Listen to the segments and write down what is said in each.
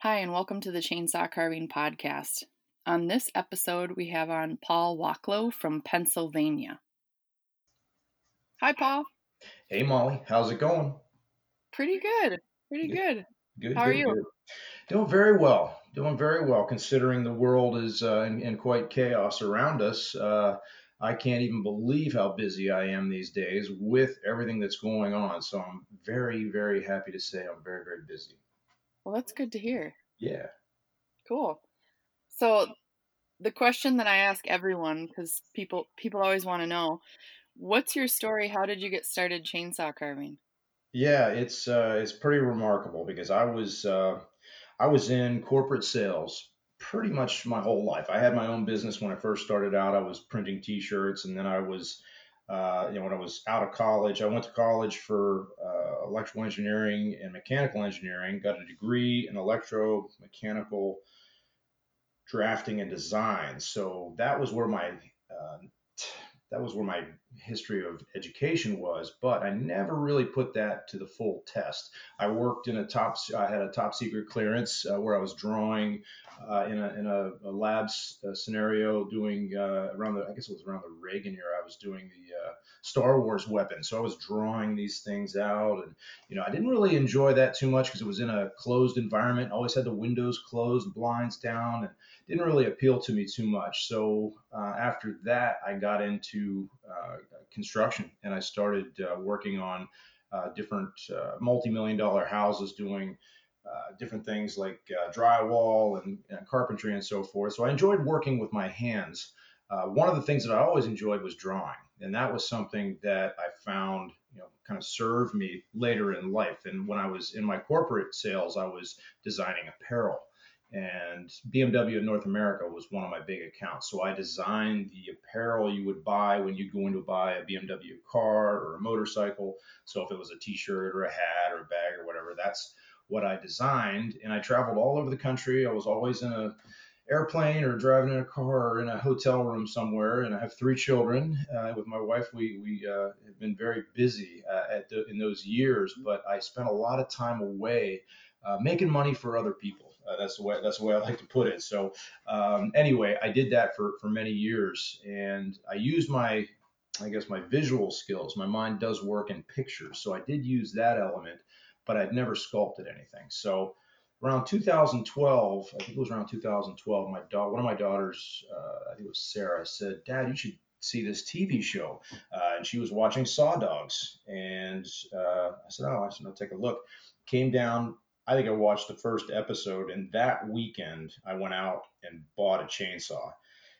Hi, and welcome to the Chainsaw Carving Podcast. On this episode, we have on Paul Wachlow from Pennsylvania. Hi, Paul. Hey, Molly. How's it going? Pretty good. Pretty good. Good. How good, are you? Good. Doing very well. Doing very well, considering the world is uh, in, in quite chaos around us. Uh, I can't even believe how busy I am these days with everything that's going on. So I'm very, very happy to say I'm very, very busy. Well, that's good to hear. Yeah. Cool. So, the question that I ask everyone, because people people always want to know, what's your story? How did you get started chainsaw carving? Yeah, it's uh, it's pretty remarkable because I was uh, I was in corporate sales pretty much my whole life. I had my own business when I first started out. I was printing T-shirts, and then I was, uh, you know, when I was out of college, I went to college for uh, electrical engineering and mechanical engineering. Got a degree in electromechanical drafting and design. So that was where my uh, that was where my history of education was, but I never really put that to the full test. I worked in a top, I had a top secret clearance uh, where I was drawing uh, in a in a, a lab uh, scenario, doing uh, around the, I guess it was around the Reagan era. I was doing the uh, Star Wars weapon, so I was drawing these things out, and you know, I didn't really enjoy that too much because it was in a closed environment. Always had the windows closed, blinds down, and didn't really appeal to me too much. So uh, after that, I got into uh, construction and I started uh, working on uh, different uh, multi-million dollar houses, doing uh, different things like drywall and, and, carpentry and so forth. So I enjoyed working with my hands. Uh, one of the things that I always enjoyed was drawing, and that was something that I found you know kind of served me later in life. And when I was in my corporate sales, I was designing apparel and BMW in North America was one of my big accounts. So I designed the apparel you would buy when you go in to buy a BMW car or a motorcycle. So if it was a t-shirt or a hat or a bag or whatever, that's what I designed. And I traveled all over the country. I was always in a airplane or driving in a car or in a hotel room somewhere. And I have three children. Uh, with my wife, we we uh, have been very busy uh, at the, in those years. But I spent a lot of time away uh, making money for other people uh, that's the way that's the way I like to put it. So um, anyway, I did that for for many years, and I used my I guess my visual skills. My mind does work in pictures, so I did use that element, but I'd never sculpted anything. So around 2012, I think it was around 2012, my da- one of my daughters, uh, I think it was Sarah, said, "Dad, you should." see this TV show, uh, and she was watching Saw Dogs, and uh, I said, "Oh, I said, I'll take a look." Came down, I think I watched the first episode, and that weekend I went out and bought a chainsaw.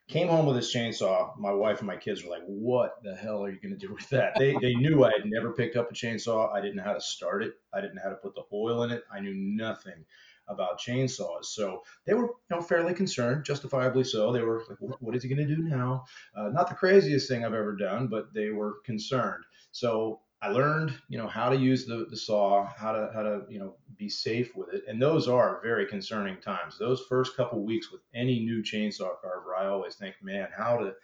Came home with this chainsaw. My wife and my kids were like, "What the hell are you going to do with that?" They they knew I had never picked up a chainsaw. I didn't know how to start it. I didn't know how to put the oil in it. I knew nothing about chainsaws. So they were, you know, fairly concerned, justifiably so. They were like, "What, is he going to do now?" Uh, not the craziest thing I've ever done, but they were concerned. So I learned, you know, how to use the, the saw, how to how to you know be safe with it, and those are very concerning times. Those first couple weeks with any new chainsaw carver, I always think, man, how to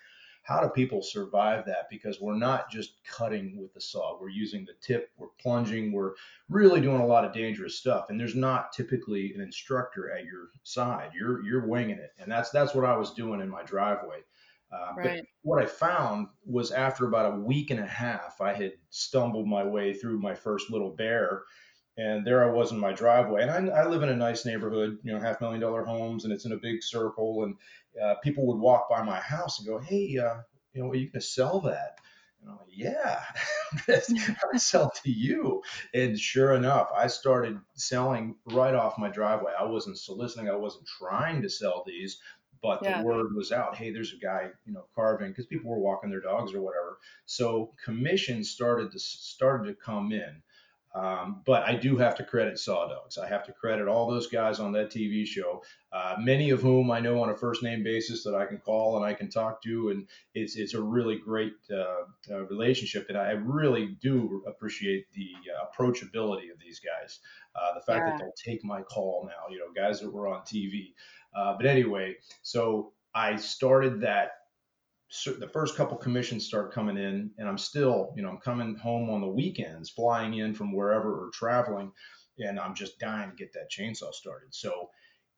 how do people survive that? Because we're not just cutting with the saw, we're using the tip, we're plunging, we're really doing a lot of dangerous stuff, and there's not typically an instructor at your side. You're you're winging it, and that's that's what I was doing in my driveway. Uh, right. But what I found was after about a week and a half, I had stumbled my way through my first little bear. And there I was in my driveway. And I, I live in a nice neighborhood, you know, half million dollar homes, and it's in a big circle. And uh, people would walk by my house and go, Hey, uh, you know, are you going to sell that? And I'm like, yeah, I sell to you. And sure enough, I started selling right off my driveway. I wasn't soliciting, I wasn't trying to sell these, but yeah. the word was out hey there's a guy you know carving because people were walking their dogs or whatever so commissions started to started to come in um, but I do have to credit Saw Dogs. I have to credit all those guys on that TV show, uh, many of whom I know on a first name basis that I can call and I can talk to, and it's it's a really great uh, uh, relationship. And I really do appreciate the uh, approachability of these guys. Uh, the fact yeah. that they'll take my call now, you know, guys that were on TV. Uh, but anyway, so I started that. The first couple commissions start coming in, and I'm still, you know, I'm coming home on the weekends, flying in from wherever or traveling, and I'm just dying to get that chainsaw started. So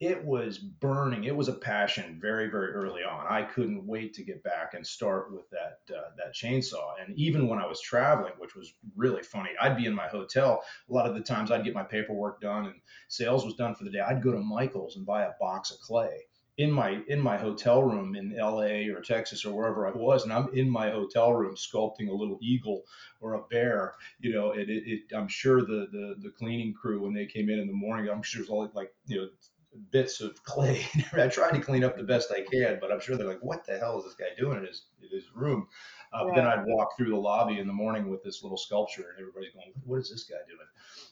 it was burning. It was a passion very, very early on. I couldn't wait to get back and start with that uh, that chainsaw. And even when I was traveling, which was really funny, I'd be in my hotel. A lot of the times, I'd get my paperwork done and sales was done for the day. I'd go to Michael's and buy a box of clay in my in my hotel room in LA or Texas or wherever I was, and I'm in my hotel room sculpting a little eagle or a bear. You know, it, it, it I'm sure the, the the cleaning crew when they came in in the morning, I'm sure there's all like you know bits of clay. I tried to clean up the best I can, but I'm sure they're like, what the hell is this guy doing in his in his room? Uh, Then I'd walk through the lobby in the morning with this little sculpture, and everybody's going, "What is this guy doing?"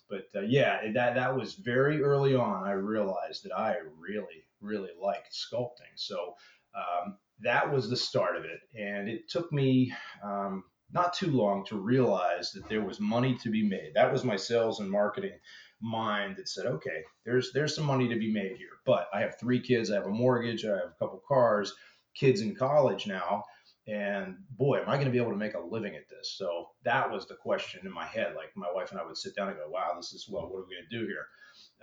But uh, yeah, that that was very early on. I realized that I really really liked sculpting. So um, that was the start of it. And it took me um, not too long to realize that there was money to be made. That was my sales and marketing mind that said, okay, there's there's some money to be made here. But I have three kids, I have a mortgage, I have a couple cars, kids in college now. And boy, am I going to be able to make a living at this? So that was the question in my head. Like my wife and I would sit down and go, wow, this is, well, what are we going to do here?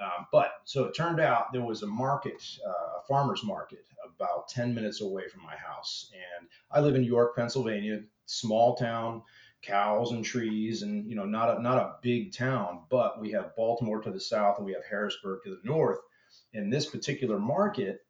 Um, but so it turned out there was a market, uh, a farmer's market, about 10 minutes away from my house. And I live in York, Pennsylvania, small town, cows and trees, and you know, not a, not a big town, but we have Baltimore to the south and we have Harrisburg to the north. And this particular market,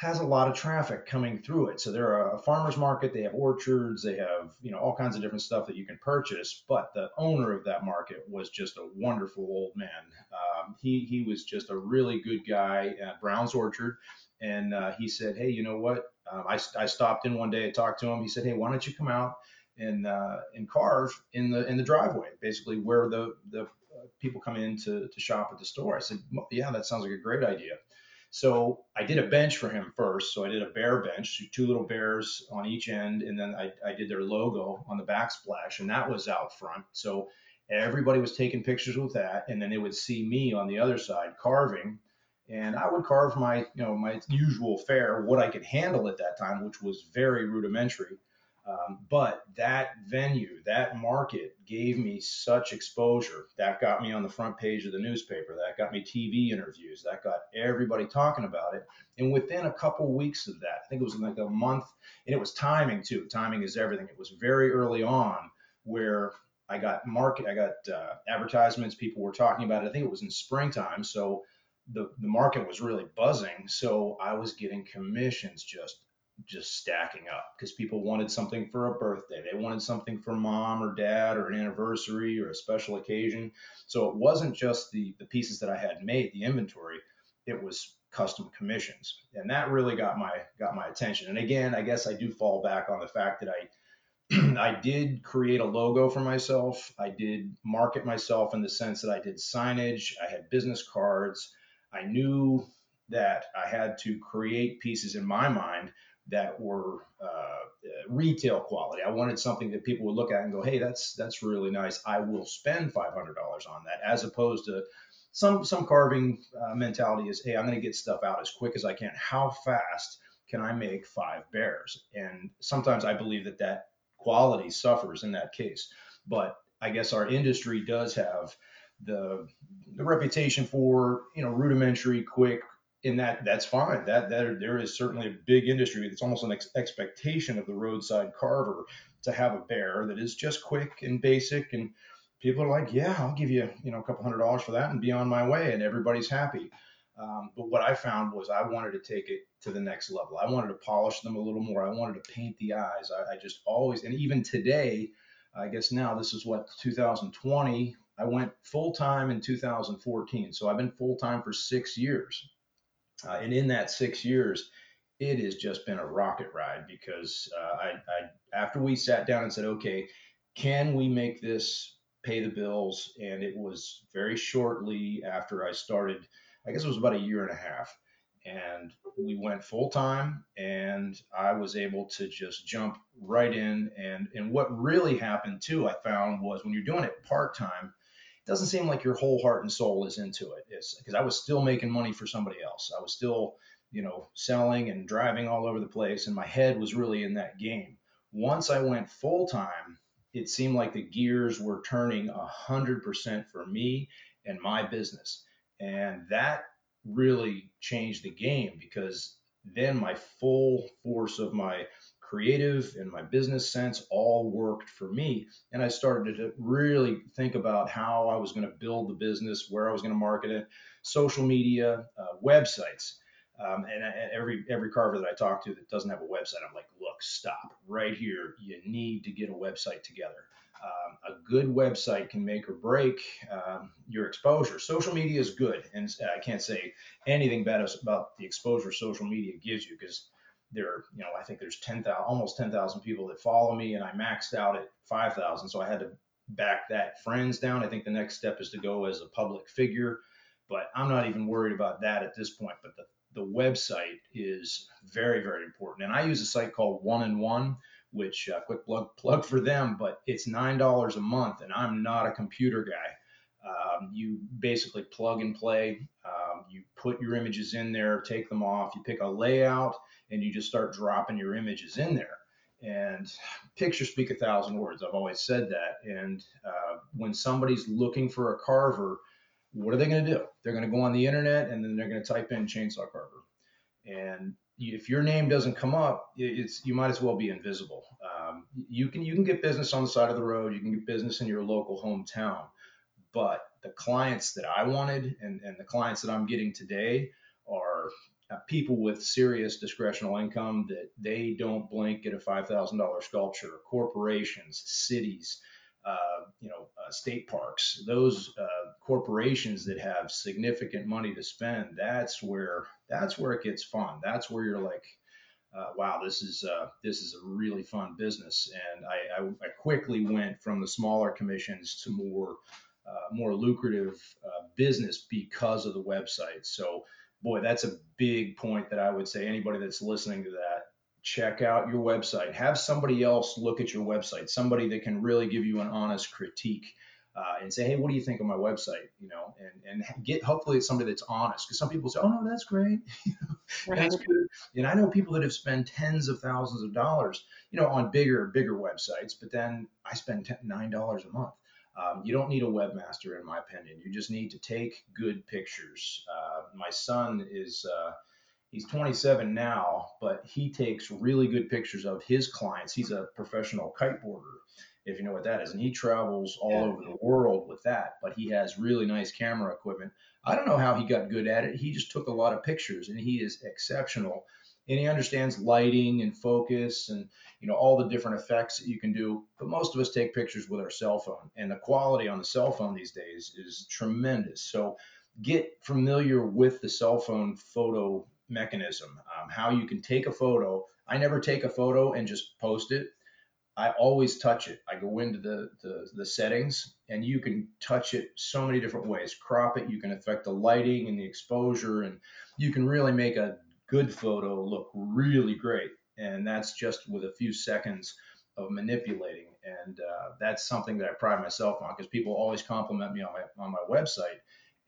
has a lot of traffic coming through it. So they're a farmer's market. They have orchards. They have you know all kinds of different stuff that you can purchase. But the owner of that market was just a wonderful old man. Um, he he was just a really good guy at Brown's Orchard, and uh, he said, hey, you know what? Um, I I stopped in one day. I talked to him. He said, hey, why don't you come out and uh, and carve in the in the driveway, basically where the the uh, people come in to, to shop at the store. I said, yeah, that sounds like a great idea. So I did a bench for him first. So I did a bear bench, two little bears on each end, and then I, I did their logo on the backsplash, and that was out front. So everybody was taking pictures with that, and then they would see me on the other side carving, and I would carve my you know my usual fare, what I could handle at that time, which was very rudimentary. Um, but that venue, that market gave me such exposure. That got me on the front page of the newspaper. That got me TV interviews. That got everybody talking about it. And within a couple weeks of that, I think it was like a month, and it was timing too. Timing is everything. It was very early on where I got market, I got uh, advertisements. People were talking about it. I think it was in springtime, so the the market was really buzzing. So I was getting commissions just just stacking up because people wanted something for a birthday. They wanted something for mom or dad or an anniversary or a special occasion. So it wasn't just the, the pieces that I had made, the inventory, it was custom commissions. And that really got my got my attention. And again, I guess I do fall back on the fact that I I did create a logo for myself. I did market myself in the sense that I did signage, I had business cards. I knew that I had to create pieces in my mind that were uh, retail quality. I wanted something that people would look at and go, "Hey, that's that's really nice. I will spend $500 on that," as opposed to some some carving uh, mentality is, "Hey, I'm going to get stuff out as quick as I can. How fast can I make five bears?" And sometimes I believe that that quality suffers in that case. But I guess our industry does have the the reputation for you know rudimentary, quick, in that that's fine. That that there is certainly a big industry. It's almost an ex- expectation of the roadside carver to have a bear that is just quick and basic, and people are like, yeah, I'll give you you know a couple hundred dollars for that and be on my way, and everybody's happy. Um, but what I found was I wanted to take it to the next level. I wanted to polish them a little more. I wanted to paint the eyes. I, I just always, and even today, I guess now this is what 2020. I went full time in 2014, so I've been full time for six years. Uh, and in that six years, it has just been a rocket ride because uh, I, I, after we sat down and said, okay, can we make this pay the bills? And it was very shortly after I started, I guess it was about a year and a half. And we went full time, and I was able to just jump right in. And, and what really happened too, I found was when you're doing it part time, doesn't seem like your whole heart and soul is into it. It's because I was still making money for somebody else. I was still, you know, selling and driving all over the place, and my head was really in that game. Once I went full time, it seemed like the gears were turning a hundred percent for me and my business, and that really changed the game because then my full force of my creative and my business sense all worked for me. And I started to really think about how I was going to build the business, where I was going to market it, social media, uh, websites. Um, and, every every carver that I talk to that doesn't have a website, I'm like, look, stop right here. You need to get a website together. Um, a good website can make or break um, your exposure. Social media is good, and I can't say anything bad about the exposure social media gives you because there, you know, I think there's 10,000, almost 10,000 people that follow me, and I maxed out at 5,000, so I had to back that friends down. I think the next step is to go as a public figure, but I'm not even worried about that at this point. But the the website is very, very important. And I use a site called One and One, which uh, quick plug plug for them, but it's nine dollars a month, and I'm not a computer guy. Um, you basically plug and play. Um, you put your images in there, take them off. You pick a layout, and you just start dropping your images in there. And pictures speak a thousand words. I've always said that. And uh, when somebody's looking for a carver, what are they going to do? They're going to go on the internet and then they're going to type in chainsaw carver. And if your name doesn't come up, it's you might as well be invisible. Um, you can you can get business on the side of the road. You can get business in your local hometown, but the clients that I wanted and, and the clients that I'm getting today are uh, people with serious discretional income that they don't blink at a $5,000 sculpture, corporations, cities, uh, you know, uh, state parks, those uh, corporations that have significant money to spend. That's where that's where it gets fun. That's where you're like, uh, wow, this is uh, this is a really fun business. And I, I, I, quickly went from the smaller commissions to more more lucrative business because of the website. So boy, that's a big point that I would say anybody that's listening to that, check out your website. Have somebody else look at your website, somebody that can really give you an honest critique. Uh, and say, hey, what do you think of my website? You know, and and get hopefully it's somebody that's honest because some people say, oh no, that's great, that's good. And I know people that have spent tens of thousands of dollars, you know, on bigger bigger websites, but then I spend nine dollars a month. Um, you don't need a webmaster, in my opinion. You just need to take good pictures. Uh, my son is uh, he's 27 now, but he takes really good pictures of his clients. He's a professional kiteboarder, if you know what that is, and he travels all yeah. over the world with that. But he has really nice camera equipment. I don't know how he got good at it. He just took a lot of pictures, and he is exceptional and he understands lighting and focus and you know all the different effects that you can do. But most of us take pictures with our cell phone and the quality on the cell phone these days is tremendous. So get familiar with the cell phone photo mechanism um, how you can take a photo. I never take a photo and just post it. I always touch it. I go into the, the, the settings and you can touch it so many different ways. Crop it. You can affect the lighting and the exposure and you can really make a good photo look really great. And that's just with a few seconds of manipulating. And uh, that's something that I pride myself on because people always compliment me on my on my website.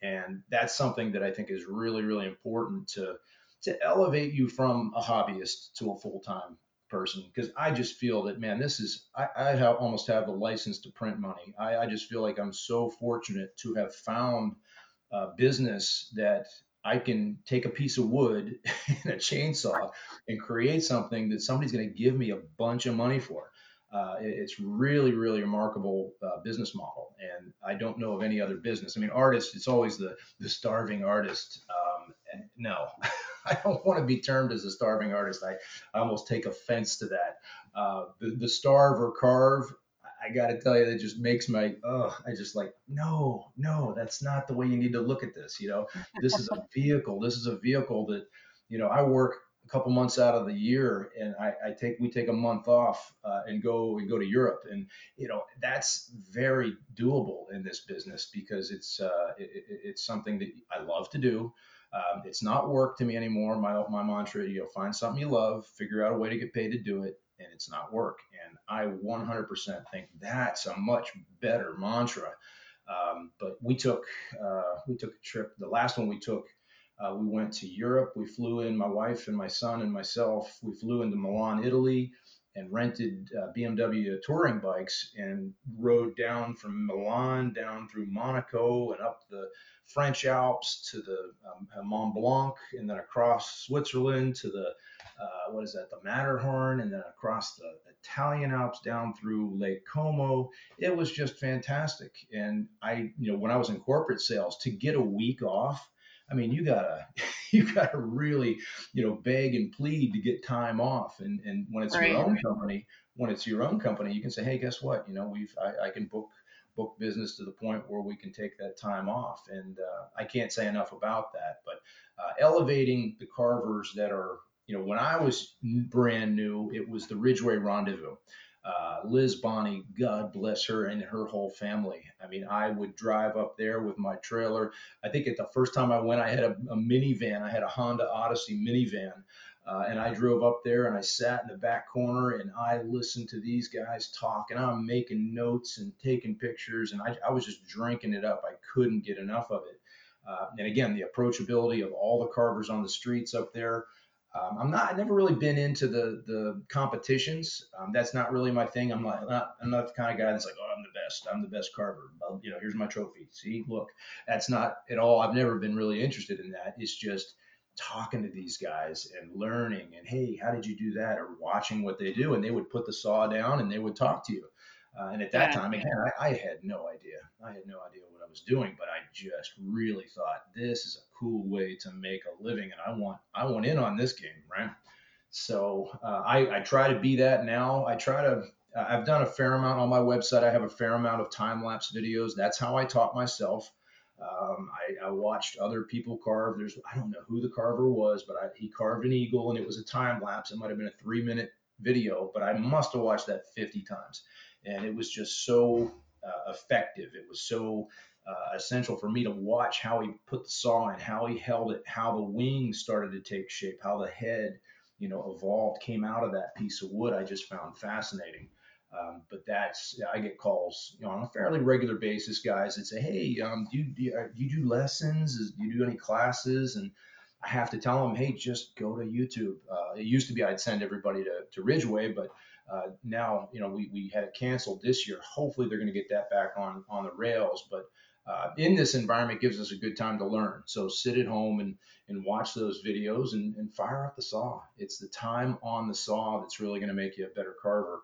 And that's something that I think is really, really important to to elevate you from a hobbyist to a full time person because I just feel that man, this is I, I have almost have the license to print money. I, I just feel like I'm so fortunate to have found a business that I can take a piece of wood and a chainsaw and create something that somebody's going to give me a bunch of money for. Uh, it's really, really remarkable uh, business model, and I don't know of any other business. I mean, artists, it's always the the starving artist. Um, no, I don't want to be termed as a starving artist. I, I almost take offense to that. Uh, the, the starve or carve, I got to tell you, that just makes my, oh, I just like, no, no, that's not the way you need to look at this. You know, this is a vehicle. This is a vehicle that, you know, I work a couple months out of the year and I, I take, we take a month off uh, and go and go to Europe. And, you know, that's very doable in this business because it's, uh, it, it's something that I love to do. Um, it's not work to me anymore. My, my mantra, you know, find something you love, figure out a way to get paid to do it and it's not work. And I 100% think that's a much better mantra. Um, but we took uh, we took a trip. The last one we took, uh, we went to Europe. We flew in my wife and my son and myself. We flew into Milan, Italy. and rented uh, BMW touring bikes and rode down from Milan down through Monaco and up the French Alps to the um, Mont Blanc and then across Switzerland to the uh, what is that the Matterhorn and then across the Italian Alps down through Lake Como. It was just fantastic. And I, you know, when I was in corporate sales, to get a week off I mean, you gotta you gotta really you know beg and plead to get time off. And and when it's right. your own company, when it's your own company, you can say, hey, guess what? You know, we've I, I can book book business to the point where we can take that time off. And uh, I can't say enough about that. But uh, elevating the carvers that are you know when I was brand new, it was the Ridgway Rendezvous uh, Liz Bonney, God bless her and her whole family. I mean, I would drive up there with my trailer. I think at the first time I went, I had a, a minivan. I had a Honda Odyssey minivan. Uh, and I drove up there and I sat in the back corner and I listened to these guys talk and I'm making notes and taking pictures and I, I was just drinking it up. I couldn't get enough of it. Uh, and again, the approachability of all the carvers on the streets up there. Um, I'm not. I've never really been into the the competitions. Um, that's not really my thing. I'm not, not. I'm not the kind of guy that's like, oh, I'm the best. I'm the best carver. Well, you know, here's my trophy. See, look. That's not at all. I've never been really interested in that. It's just talking to these guys and learning. And hey, how did you do that? Or watching what they do, and they would put the saw down and they would talk to you. Uh, and at that yeah, time, again, I, I, had no idea. I had no idea what I was doing, but I just really thought this is a cool way to make a living, and I want I want in on this game, right? So uh, I, I try to be that now. I try to. I've done a fair amount on my website. I have a fair amount of time lapse videos. That's how I taught myself. Um, I, I, watched other people carve. There's I don't know who the carver was, but I, he carved an eagle, and it was a time lapse. It might have been a three minute video, but I must have watched that 50 times and it was just so uh, effective. It was so uh, essential for me to watch how he put the saw in, how he held it, how the wings started to take shape, how the head, you know, evolved, came out of that piece of wood. I just found fascinating. Um, but that's I get calls you know on a fairly regular basis, guys that say, hey, um, do, you, do, you, uh, do you do lessons? Do you do any classes? And I have to tell them, hey, just go to YouTube. Uh, it used to be I'd send everybody to, to Ridgway, but uh, now, you know, we, we had it canceled this year. Hopefully, they're going to get that back on on the rails. But uh, in this environment, gives us a good time to learn. So sit at home and and watch those videos and, and fire up the saw. It's the time on the saw that's really going to make you a better carver.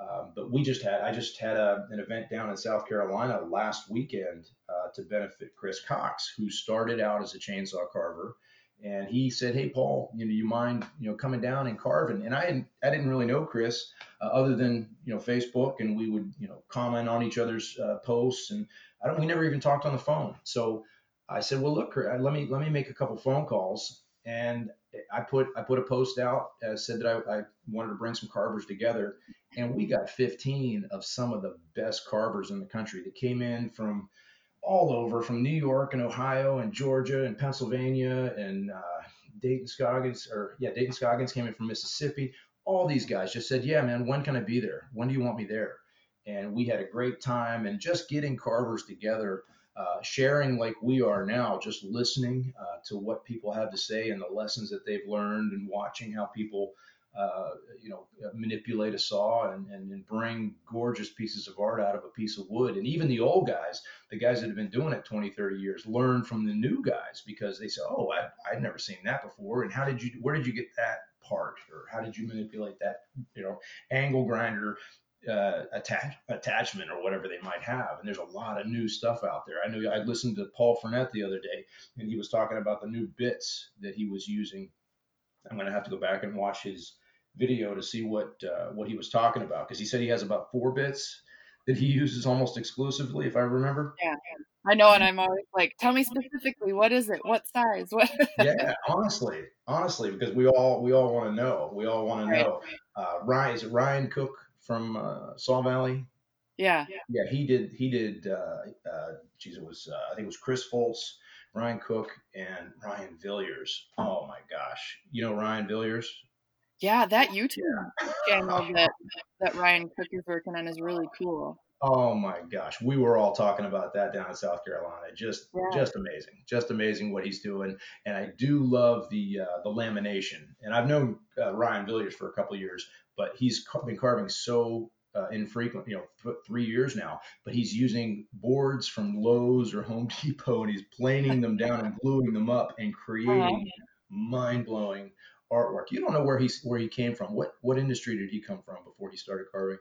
Um, but we just had I just had a, an event down in South Carolina last weekend uh, to benefit Chris Cox, who started out as a chainsaw carver and he said, "Hey, Paul, you know, you mind, you know, coming down and carving?" And I didn't, I didn't really know Chris uh, other than you know Facebook, and we would, you know, comment on each other's uh, posts, and I don't, we never even talked on the phone. So I said, "Well, look, let me let me make a couple phone calls," and I put I put a post out, uh, said that I, I wanted to bring some carvers together, and we got 15 of some of the best carvers in the country that came in from all over from New York and Ohio and Georgia and Pennsylvania and uh, Dayton Scoggins or yeah Dayton Scoggins came in from Mississippi. All these guys just said, yeah, man, when can I be there? When do you want me there? And we had a great time and just getting carvers together, uh, sharing like we are now, just listening uh, to what people have to say and the lessons that they've learned and watching how people uh, you know, manipulate a saw and, and, and, bring gorgeous pieces of art out of a piece of wood. And even the old guys, the guys that have been doing it 20, 30 years, learn from the new guys because they say, oh, I, I'd never seen that before. And how did you, where did you get that part? Or how did you manipulate that, you know, angle grinder uh, attach, attachment or whatever they might have. And there's a lot of new stuff out there. I know I listened to Paul Frenette the other day, and he was talking about the new bits that he was using. I'm going to have to go back and watch his video to see what uh, what he was talking about because he said he has about four bits that he uses almost exclusively, if I remember. Yeah, I know, and I'm always like, tell me specifically, what is it? What size? What? yeah, honestly, honestly, because we all we all want to know. We all want to know. Uh, Ryan is it Ryan Cook from uh, Saw Valley? Yeah. Yeah, he did. He did. Uh, uh, geez, it was. Uh, I think it was Chris Foltz, Ryan Cook, and Ryan Villiers. Oh my gosh, you know Ryan Villiers? Yeah, that YouTube channel that that Ryan Cook is working on is really cool. Oh my gosh, we were all talking about that down in South Carolina. Just yeah. just amazing, just amazing what he's doing. And I do love the uh, the lamination. And I've known uh, Ryan Villiers for a couple years, but he's been carving so uh, infrequent, you know, th- three years now. But he's using boards from Lowe's or Home Depot, and he's planing them down and gluing them up and creating uh-huh. mind blowing artwork. You don't know where he's where he came from. What what industry did he come from before he started carving?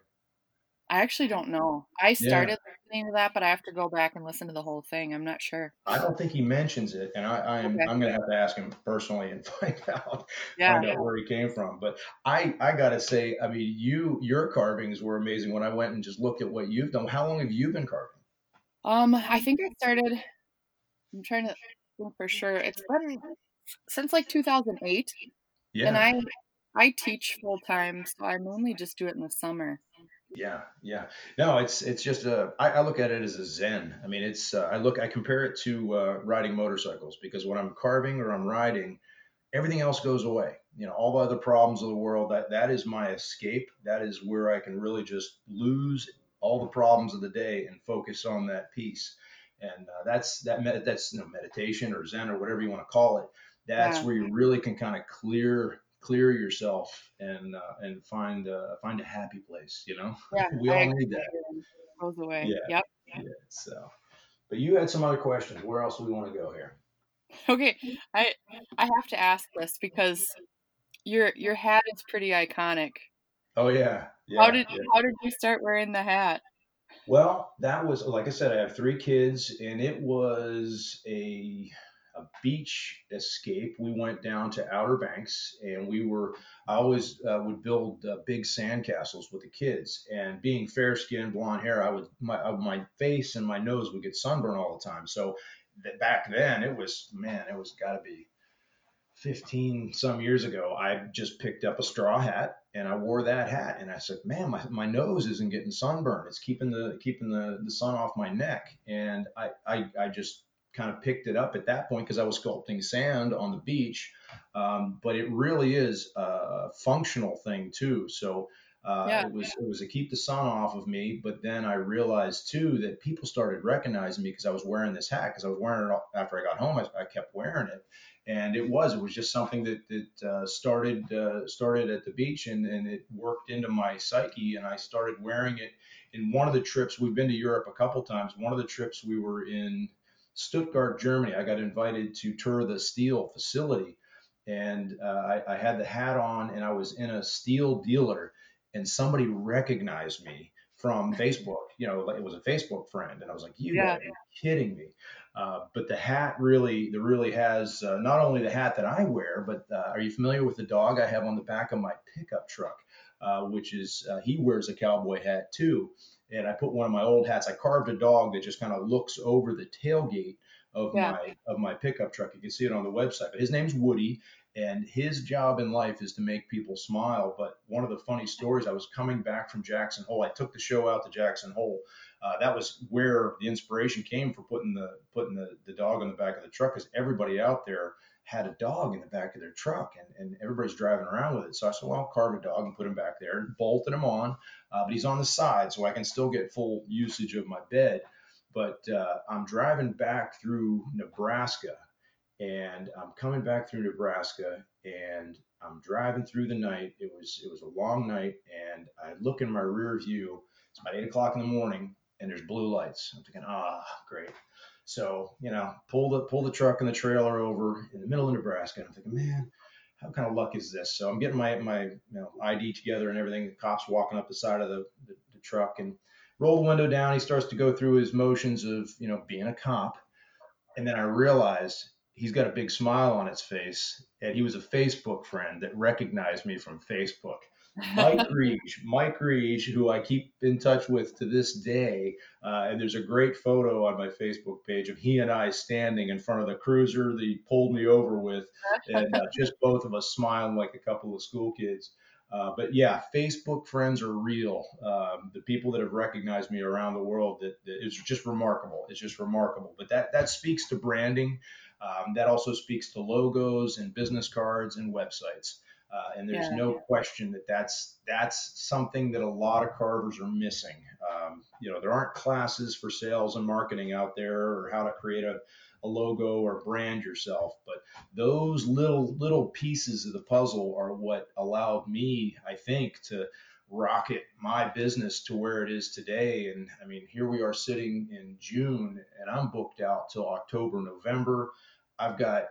I actually don't know. I started yeah. listening to that, but I have to go back and listen to the whole thing. I'm not sure. I don't think he mentions it, and I, I am okay. I'm going to have to ask him personally and find out yeah, find out where he came from. But I I got to say, I mean, you your carvings were amazing. When I went and just looked at what you've done, how long have you been carving? Um, I think I started. I'm trying to think for sure. It's been since like 2008. Yeah. And I I teach full time, so I mainly just do it in the summer. Yeah, yeah. No, it's it's just a. I, I look at it as a zen. I mean, it's. Uh, I look. I compare it to uh, riding motorcycles because when I'm carving or I'm riding, everything else goes away. You know, all the other problems of the world. That that is my escape. That is where I can really just lose all the problems of the day and focus on that piece. And uh, that's that. Med- that's you know, meditation or zen or whatever you want to call it. That's yeah. where you really can kind of clear clear yourself and uh, and find uh, find a happy place. You know, yeah, we all need that. Goes away. Yeah. Yep. Yeah. So, but you had some other questions. Where else do we want to go here? Okay, I I have to ask this because your your hat is pretty iconic. Oh yeah. yeah how did yeah. how did you start wearing the hat? Well, that was like I said, I have three kids, and it was a a beach escape. We went down to Outer Banks, and we were. I always uh, would build uh, big sandcastles with the kids. And being fair skinned, blonde hair, I would my uh, my face and my nose would get sunburned all the time. So back then, it was man, it was got to be 15 some years ago. I just picked up a straw hat and I wore that hat, and I said, man, my, my nose isn't getting sunburned. It's keeping the keeping the, the sun off my neck. And I I, I just kind of picked it up at that point because I was sculpting sand on the beach. Um, but it really is a functional thing too. So uh, yeah. it was it was to keep the sun off of me. But then I realized too that people started recognizing me because I was wearing this hat because I was wearing it after I got home. I, I, kept wearing it, and it was it was just something that that uh, started uh, started at the beach and and it worked into my psyche. And I started wearing it in one of the trips. We've been to Europe a couple times. One of the trips we were in Stuttgart, Germany. I got invited to tour the steel facility, and uh, I, I, had the hat on, and I was in a steel dealer, and somebody recognized me from Facebook. You know, it was a Facebook friend, and I was like, "You yeah. gotta kidding me!" Uh, but the hat really, the really has uh, not only the hat that I wear, but uh, are you familiar with the dog I have on the back of my pickup truck, uh, which is uh, he wears a cowboy hat too and I put one of my old hats. I carved a dog that just kind of looks over the tailgate of yeah. my of my pickup truck. You can see it on the website. But his name's Woody, and his job in life is to make people smile. But one of the funny stories, I was coming back from Jackson Hole. I took the show out to Jackson Hole. Uh, that was where the inspiration came for putting the putting the, the dog on the back of the truck, because everybody out there had a dog in the back of their truck and, and everybody's driving around with it. So I said, well, I'll carve a dog and put him back there and bolted him on. Uh, but he's on the side so I can still get full usage of my bed. But uh, I'm driving back through Nebraska and I'm coming back through Nebraska and I'm driving through the night. It was it was a long night and I look in my rear view. It's about eight o'clock in the morning and there's blue lights. I'm thinking, ah, great. So, you know, pull the pull the truck and the trailer over in the middle of Nebraska. And I'm thinking, man, how kind of luck is this? So I'm getting my my you know, ID together and everything. The cop's walking up the side of the, the, the truck and roll the window down. He starts to go through his motions of you know being a cop, and then I realized he's got a big smile on his face, and he was a Facebook friend that recognized me from Facebook. Mike Reege, Mike Reege, who I keep in touch with to this day. Uh, and there's a great photo on my Facebook page of he and I standing in front of the cruiser that he pulled me over with, and uh, just both of us smiling like a couple of school kids. Uh, but yeah, Facebook friends are real. Um, the people that have recognized me around the world, that, that it's just remarkable. It's just remarkable. But that that speaks to branding. Um, that also speaks to logos and business cards and websites. Uh, and there's yeah. no question that that's that's something that a lot of carvers are missing. Um, you know, there aren't classes for sales and marketing out there, or how to create a, a logo or brand yourself. But those little little pieces of the puzzle are what allowed me, I think, to rocket my business to where it is today. And I mean, here we are sitting in June, and I'm booked out till October, November. I've got,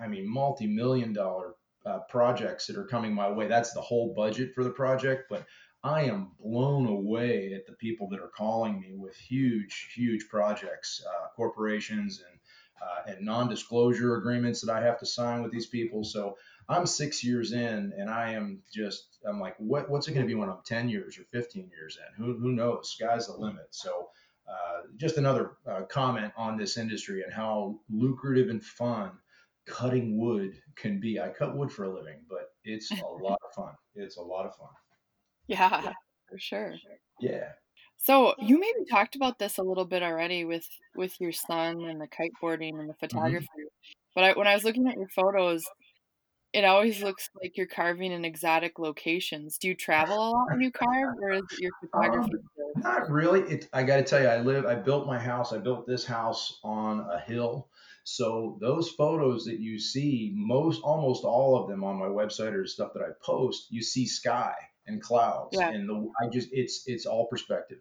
I mean, multi-million dollar uh, projects that are coming my way. That's the whole budget for the project, but I am blown away at the people that are calling me with huge, huge projects, uh, corporations and uh, and non-disclosure agreements that I have to sign with these people. So I'm six years in, and I am just I'm like, what what's it going to be when I'm 10 years or 15 years in? Who who knows? Sky's the limit. So. Uh, just another uh, comment on this industry and how lucrative and fun cutting wood can be. I cut wood for a living, but it's a lot of fun. It's a lot of fun. Yeah, yeah. for sure. Yeah. So you maybe talked about this a little bit already with with your son and the kiteboarding and the mm-hmm. photography. Mm-hmm. But I, when I was looking at your photos, it always looks like you're carving in exotic locations. Do you travel a lot when you carve, or is it your photography? Um, not really. It, I got to tell you, I live. I built my house. I built this house on a hill, so those photos that you see, most almost all of them on my website or stuff that I post, you see sky and clouds, yeah. and the I just it's it's all perspective,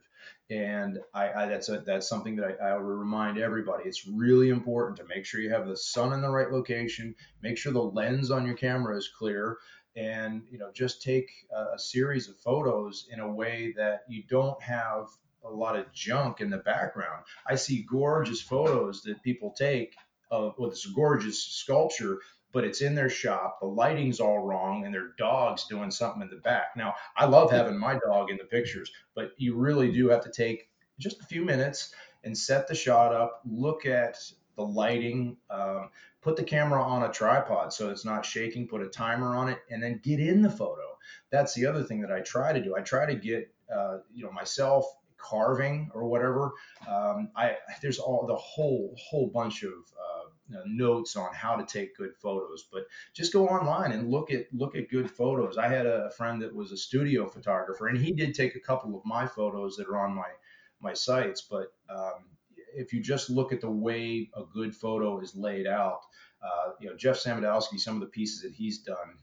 and I, I that's a, that's something that I, I would remind everybody. It's really important to make sure you have the sun in the right location, make sure the lens on your camera is clear, and you know just take a, a series of photos in a way that you don't have a lot of junk in the background. I see gorgeous photos that people take of with this gorgeous sculpture, but it's in their shop. The lighting's all wrong, and their dog's doing something in the back. Now, I love having my dog in the pictures, but you really do have to take just a few minutes and set the shot up. Look at the lighting. Um, put the camera on a tripod so it's not shaking. Put a timer on it, and then get in the photo. That's the other thing that I try to do. I try to get uh, you know myself carving or whatever. Um, I there's all the whole whole bunch of uh, notes on how to take good photos, but just go online and look at look at good photos. I had a friend that was a studio photographer, and he did take a couple of my photos that are on my my sites. But um, if you just look at the way a good photo is laid out, uh, you know Jeff Samudosky, some of the pieces that he's done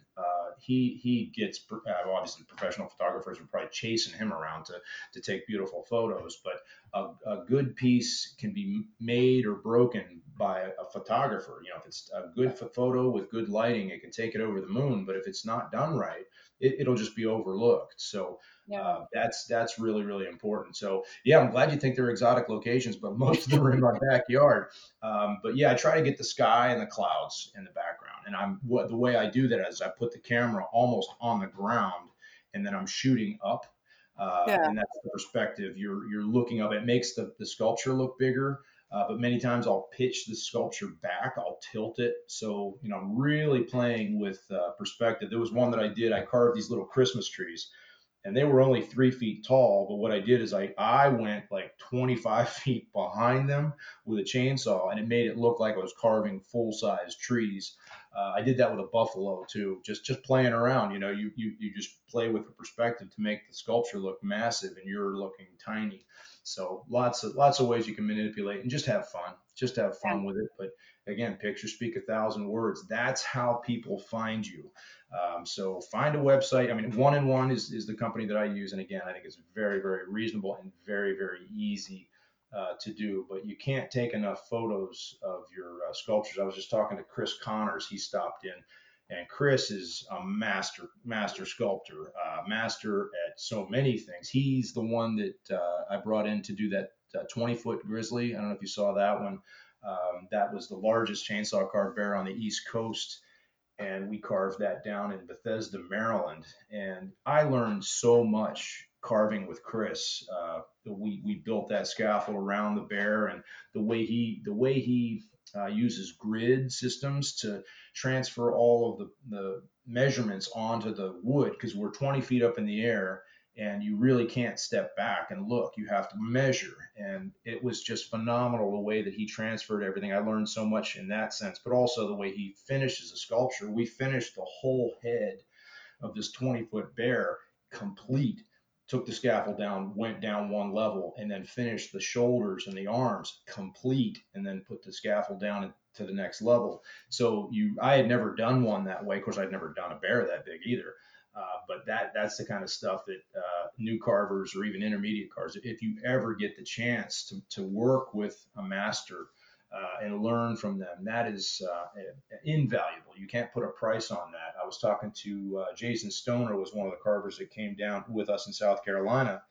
he he gets uh, obviously professional photographers are probably chasing him around to to take beautiful photos, but a, a good piece can be made or broken by a, a photographer. You know, if it's a good photo with good lighting, it can take it over the moon. But if it's not done right, it, will just be overlooked. So yeah. uh, that's that's really really important. So yeah, I'm glad you think they're exotic locations, but most of them are in my backyard. Um, but yeah, I try to get the sky and the clouds in the background, and I'm what the way I do that is I put the camera almost on the ground, and then I'm shooting up. Uh, yeah. And that's the perspective you're you're looking up. It makes the, the sculpture look bigger. Uh, but many times I'll pitch the sculpture back, I'll tilt it. So, you know, I'm really playing with uh, perspective. There was one that I did, I carved these little Christmas trees and they were only three feet tall. But what I did is I, I went like 25 feet behind them with a chainsaw and it made it look like I was carving full size trees. Uh, I did that with a buffalo too, just just playing around. You know, you, you you just play with the perspective to make the sculpture look massive and you're looking tiny. So lots of lots of ways you can manipulate and just have fun. Just have fun with it. But again, pictures speak a thousand words. That's how people find you. Um, so find a website. I mean, one in one is, is the company that I use. And again, I think it's very, very reasonable and very, very easy uh, to do. But you can't take enough photos of your uh, sculptures. I was just talking to Chris Connors. He stopped in and Chris is a master master sculptor, uh, master at so many things. He's the one that uh, I brought in to do that uh, 20 foot grizzly. I don't know if you saw that one. Um, that was the largest chainsaw carved bear on the East Coast, and we carved that down in Bethesda, Maryland. And I learned so much carving with Chris. Uh, we we built that scaffold around the bear, and the way he the way he uh, uses grid systems to transfer all of the, the measurements onto the wood because we're 20 feet up in the air and you really can't step back and look. You have to measure. And it was just phenomenal the way that he transferred everything. I learned so much in that sense, but also the way he finishes a sculpture. We finished the whole head of this 20 foot bear complete took the scaffold down, went down one level, and then finished the shoulders and the arms complete, and then put the scaffold down to the next level. So you, I had never done one that way. Of course, I'd never done a bear that big either. Uh, but that that's the kind of stuff that uh, new carvers or even intermediate carvers, if you ever get the chance to, to work with a master uh, and learn from them, that is uh, invaluable. You can't put a price on that. I was talking to uh, Jason Stoner, was one of the carvers that came down with us in South Carolina,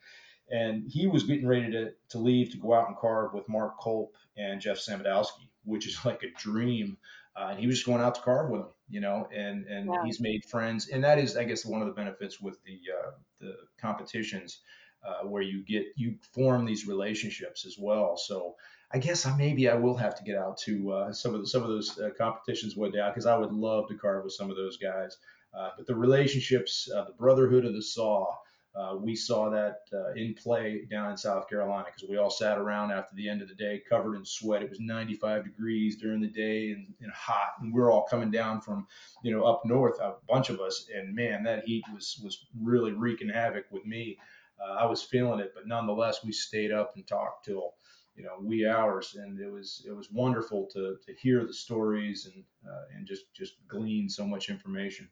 and he was getting ready to, to leave to go out and carve with Mark Colp and Jeff Samudosky, which is like a dream uh, and he was just going out to carve with them, you know, and and yeah. he's made friends, and that is, I guess, one of the benefits with the uh, the competitions uh, where you get you form these relationships as well. So I guess I maybe I will have to get out to uh, some of the, some of those uh, competitions one day because I would love to carve with some of those guys. Uh, but the relationships, the brotherhood of the saw. Uh, we saw that uh, in play down in South Carolina because we all sat around after the end of the day covered in sweat. It was 95 degrees during the day and, and hot, and we are all coming down from, you know, up north, a bunch of us, and man, that heat was was really wreaking havoc with me. Uh, I was feeling it, but nonetheless, we stayed up and talked till you know wee hours, and it was it was wonderful to to hear the stories and uh, and just just glean so much information.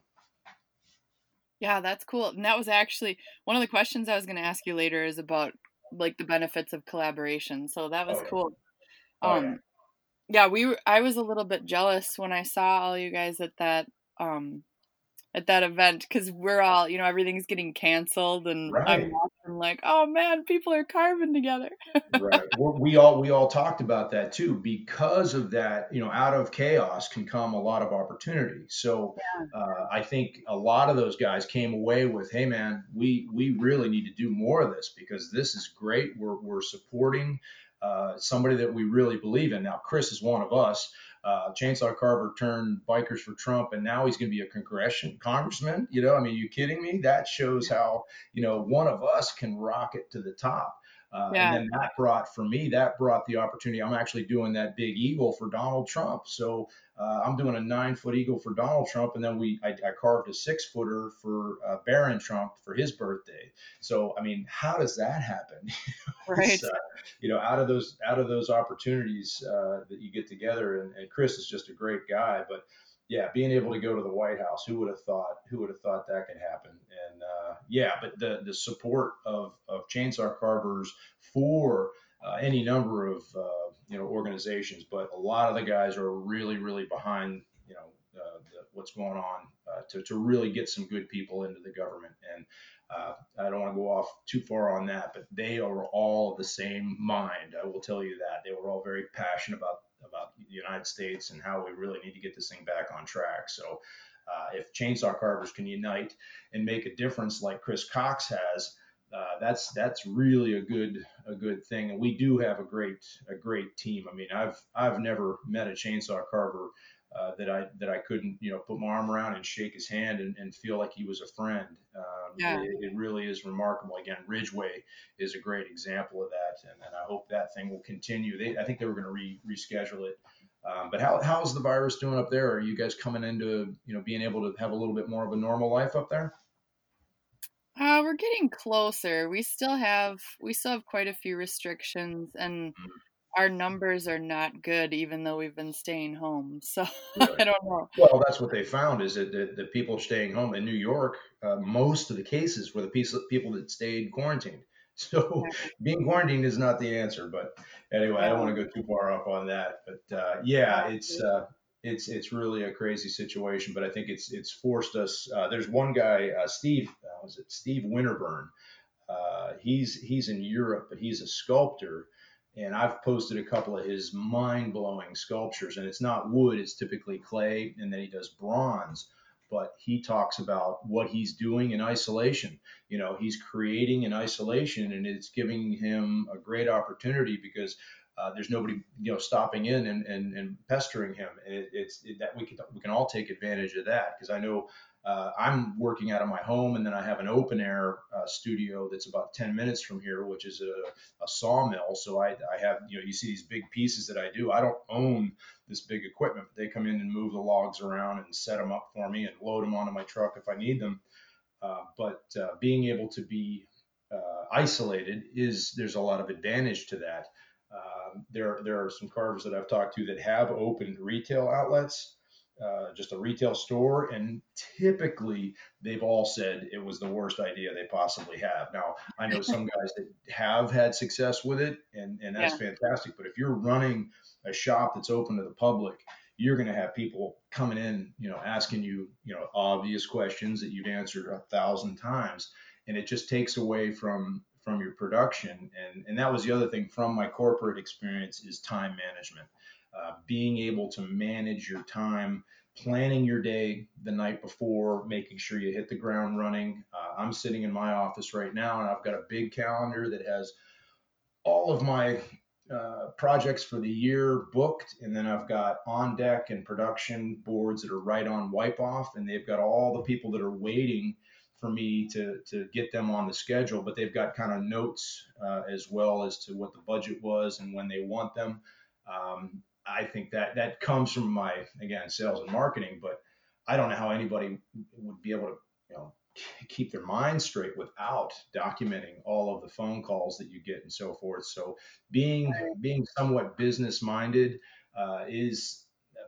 Yeah, that's cool. And that was actually one of the questions I was going to ask you later is about like the benefits of collaboration. So that was oh, cool. Oh, um yeah. yeah, we I was a little bit jealous when I saw all you guys at that um at that event because we're all, you know, everything's getting canceled, and right. I'm like, oh man, people are carving together. right. we all we all talked about that too. Because of that, you know, out of chaos can come a lot of opportunity. So yeah. uh, I think a lot of those guys came away with, hey man, we we really need to do more of this because this is great. We're we're supporting uh, somebody that we really believe in. Now, Chris is one of us uh, Chainsaw Carver turned bikers for Trump, and now he's going to be a congression congressman. You know, I mean, are you kidding me? That shows how you know one of us can rocket to the top. Uh, yeah. And then that brought, for me, that brought the opportunity. I'm actually doing that big eagle for Donald Trump. So uh, I'm doing a nine foot eagle for Donald Trump, and then we I, I carved a six footer for uh, Barron Trump for his birthday. So I mean, how does that happen? right. Uh, you know, out of those out of those opportunities uh, that you get together, and, and Chris is just a great guy, but yeah, being able to go to the White House, who would have thought? Who would have thought that could happen? And uh, yeah, but the the support of of chainsaw carvers for uh, any number of uh, you know organizations, but a lot of the guys are really really behind you know uh, the, what's going on uh, to to really get some good people into the government. And uh, I don't want to go off too far on that, but they are all the same mind. I will tell you that they were all very passionate about about the United States and how we really need to get this thing back on track. So, uh, if chainsaw carvers can unite and make a difference like Chris Cox has, uh, that's that's really a good a good thing. And we do have a great a great team. I mean, I've I've never met a chainsaw carver uh, that I that I couldn't you know put my arm around and shake his hand and, and feel like he was a friend. Um, yeah. It, it, really is remarkable. Again, Ridgway is a great example of that, and, and I hope that thing will continue. They, I think they were going to re, reschedule it. Um, but how how's the virus doing up there? Are you guys coming into you know being able to have a little bit more of a normal life up there? Uh, we're getting closer. We still have we still have quite a few restrictions, and mm-hmm our numbers are not good, even though we've been staying home. So really? I don't know. Well, that's what they found is that the, the people staying home in New York, uh, most of the cases were the people that stayed quarantined. So being quarantined is not the answer. But anyway, I don't want to go too far off on that. But uh, yeah, it's uh, it's it's really a crazy situation. But I think it's it's forced us. Uh, there's one guy, uh, Steve, uh, was it Steve Winterburn? he's he's in Europe, but he's a sculptor and I've posted a couple of his mind blowing sculptures. And it's not wood, it's typically clay. And then he does bronze. But he talks about what he's doing in isolation. You know, he's creating in isolation, and it's giving him a great opportunity because uh, there's nobody, you know, stopping in and, and, and pestering him. And it, it's it, that we can we can all take advantage of that because I know uh, I'm working out of my home, and then I have an open air uh, studio that's about 10 minutes from here, which is a, a, sawmill. So I, I have, you know, you see these big pieces that I do. I don't own this big equipment, but they come in and move the logs around and set them up for me and load them onto my truck if I need them. Uh, but uh, being able to be isolated is there's a lot of advantage to that. Um, there, there are some carvers that I've talked to that have opened retail outlets, uh, just a retail store, and typically they've all said it was the worst idea they possibly have. Now, I know some guys that have had success with it, and, and that's yeah. fantastic. But if you're running a shop that's open to the public, you're going to have people coming in, you know, asking you, you know, obvious questions that you've answered a thousand times, and it just takes away from from your production. And and that was the other thing from my corporate experience is time management, uh, being able to manage your time, planning your day the night before, making sure you hit the ground running. Uh, I'm sitting in my office right now, and I've got a big calendar that has all of my uh, projects for the year booked, and then I've got on deck and production boards that are right on wipe off, and they've got all the people that are waiting for me to to get them on the schedule. But they've got kind of notes uh, as well as to what the budget was and when they want them. Um, I think that that comes from my again sales and marketing, but I don't know how anybody would be able to you know keep their mind straight without documenting all of the phone calls that you get and so forth. So being being somewhat business minded uh, is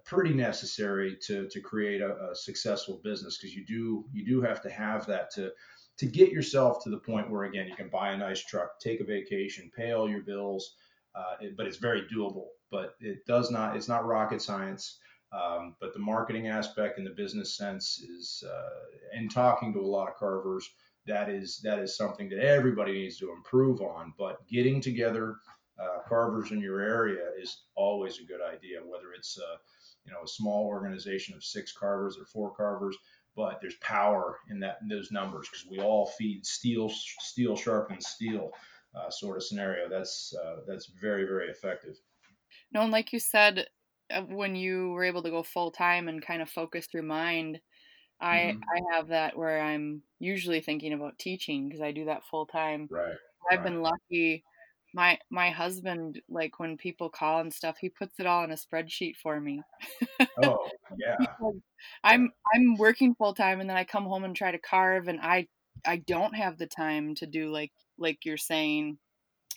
pretty necessary to to create a, a successful business because you do you do have to have that to to get yourself to the point where again you can buy a nice truck, take a vacation, pay all your bills, uh, it, but it's very doable. But it does not it's not rocket science. Um, but the marketing aspect and the business sense is, uh, in talking to a lot of carvers, that is that is something that everybody needs to improve on. But getting together uh, carvers in your area is always a good idea, whether it's uh, you know a small organization of six carvers or four carvers. But there's power in that in those numbers because we all feed steel, steel sharpens steel, uh, sort of scenario. That's uh, that's very very effective. No, and like you said, uh, when you were able to go full time and kind of focus your mind i mm-hmm. i have that where i'm usually thinking about teaching because i do that full time right i've right. been lucky my my husband like when people call and stuff he puts it all in a spreadsheet for me oh yeah i'm i'm working full time and then i come home and try to carve and i i don't have the time to do like like you're saying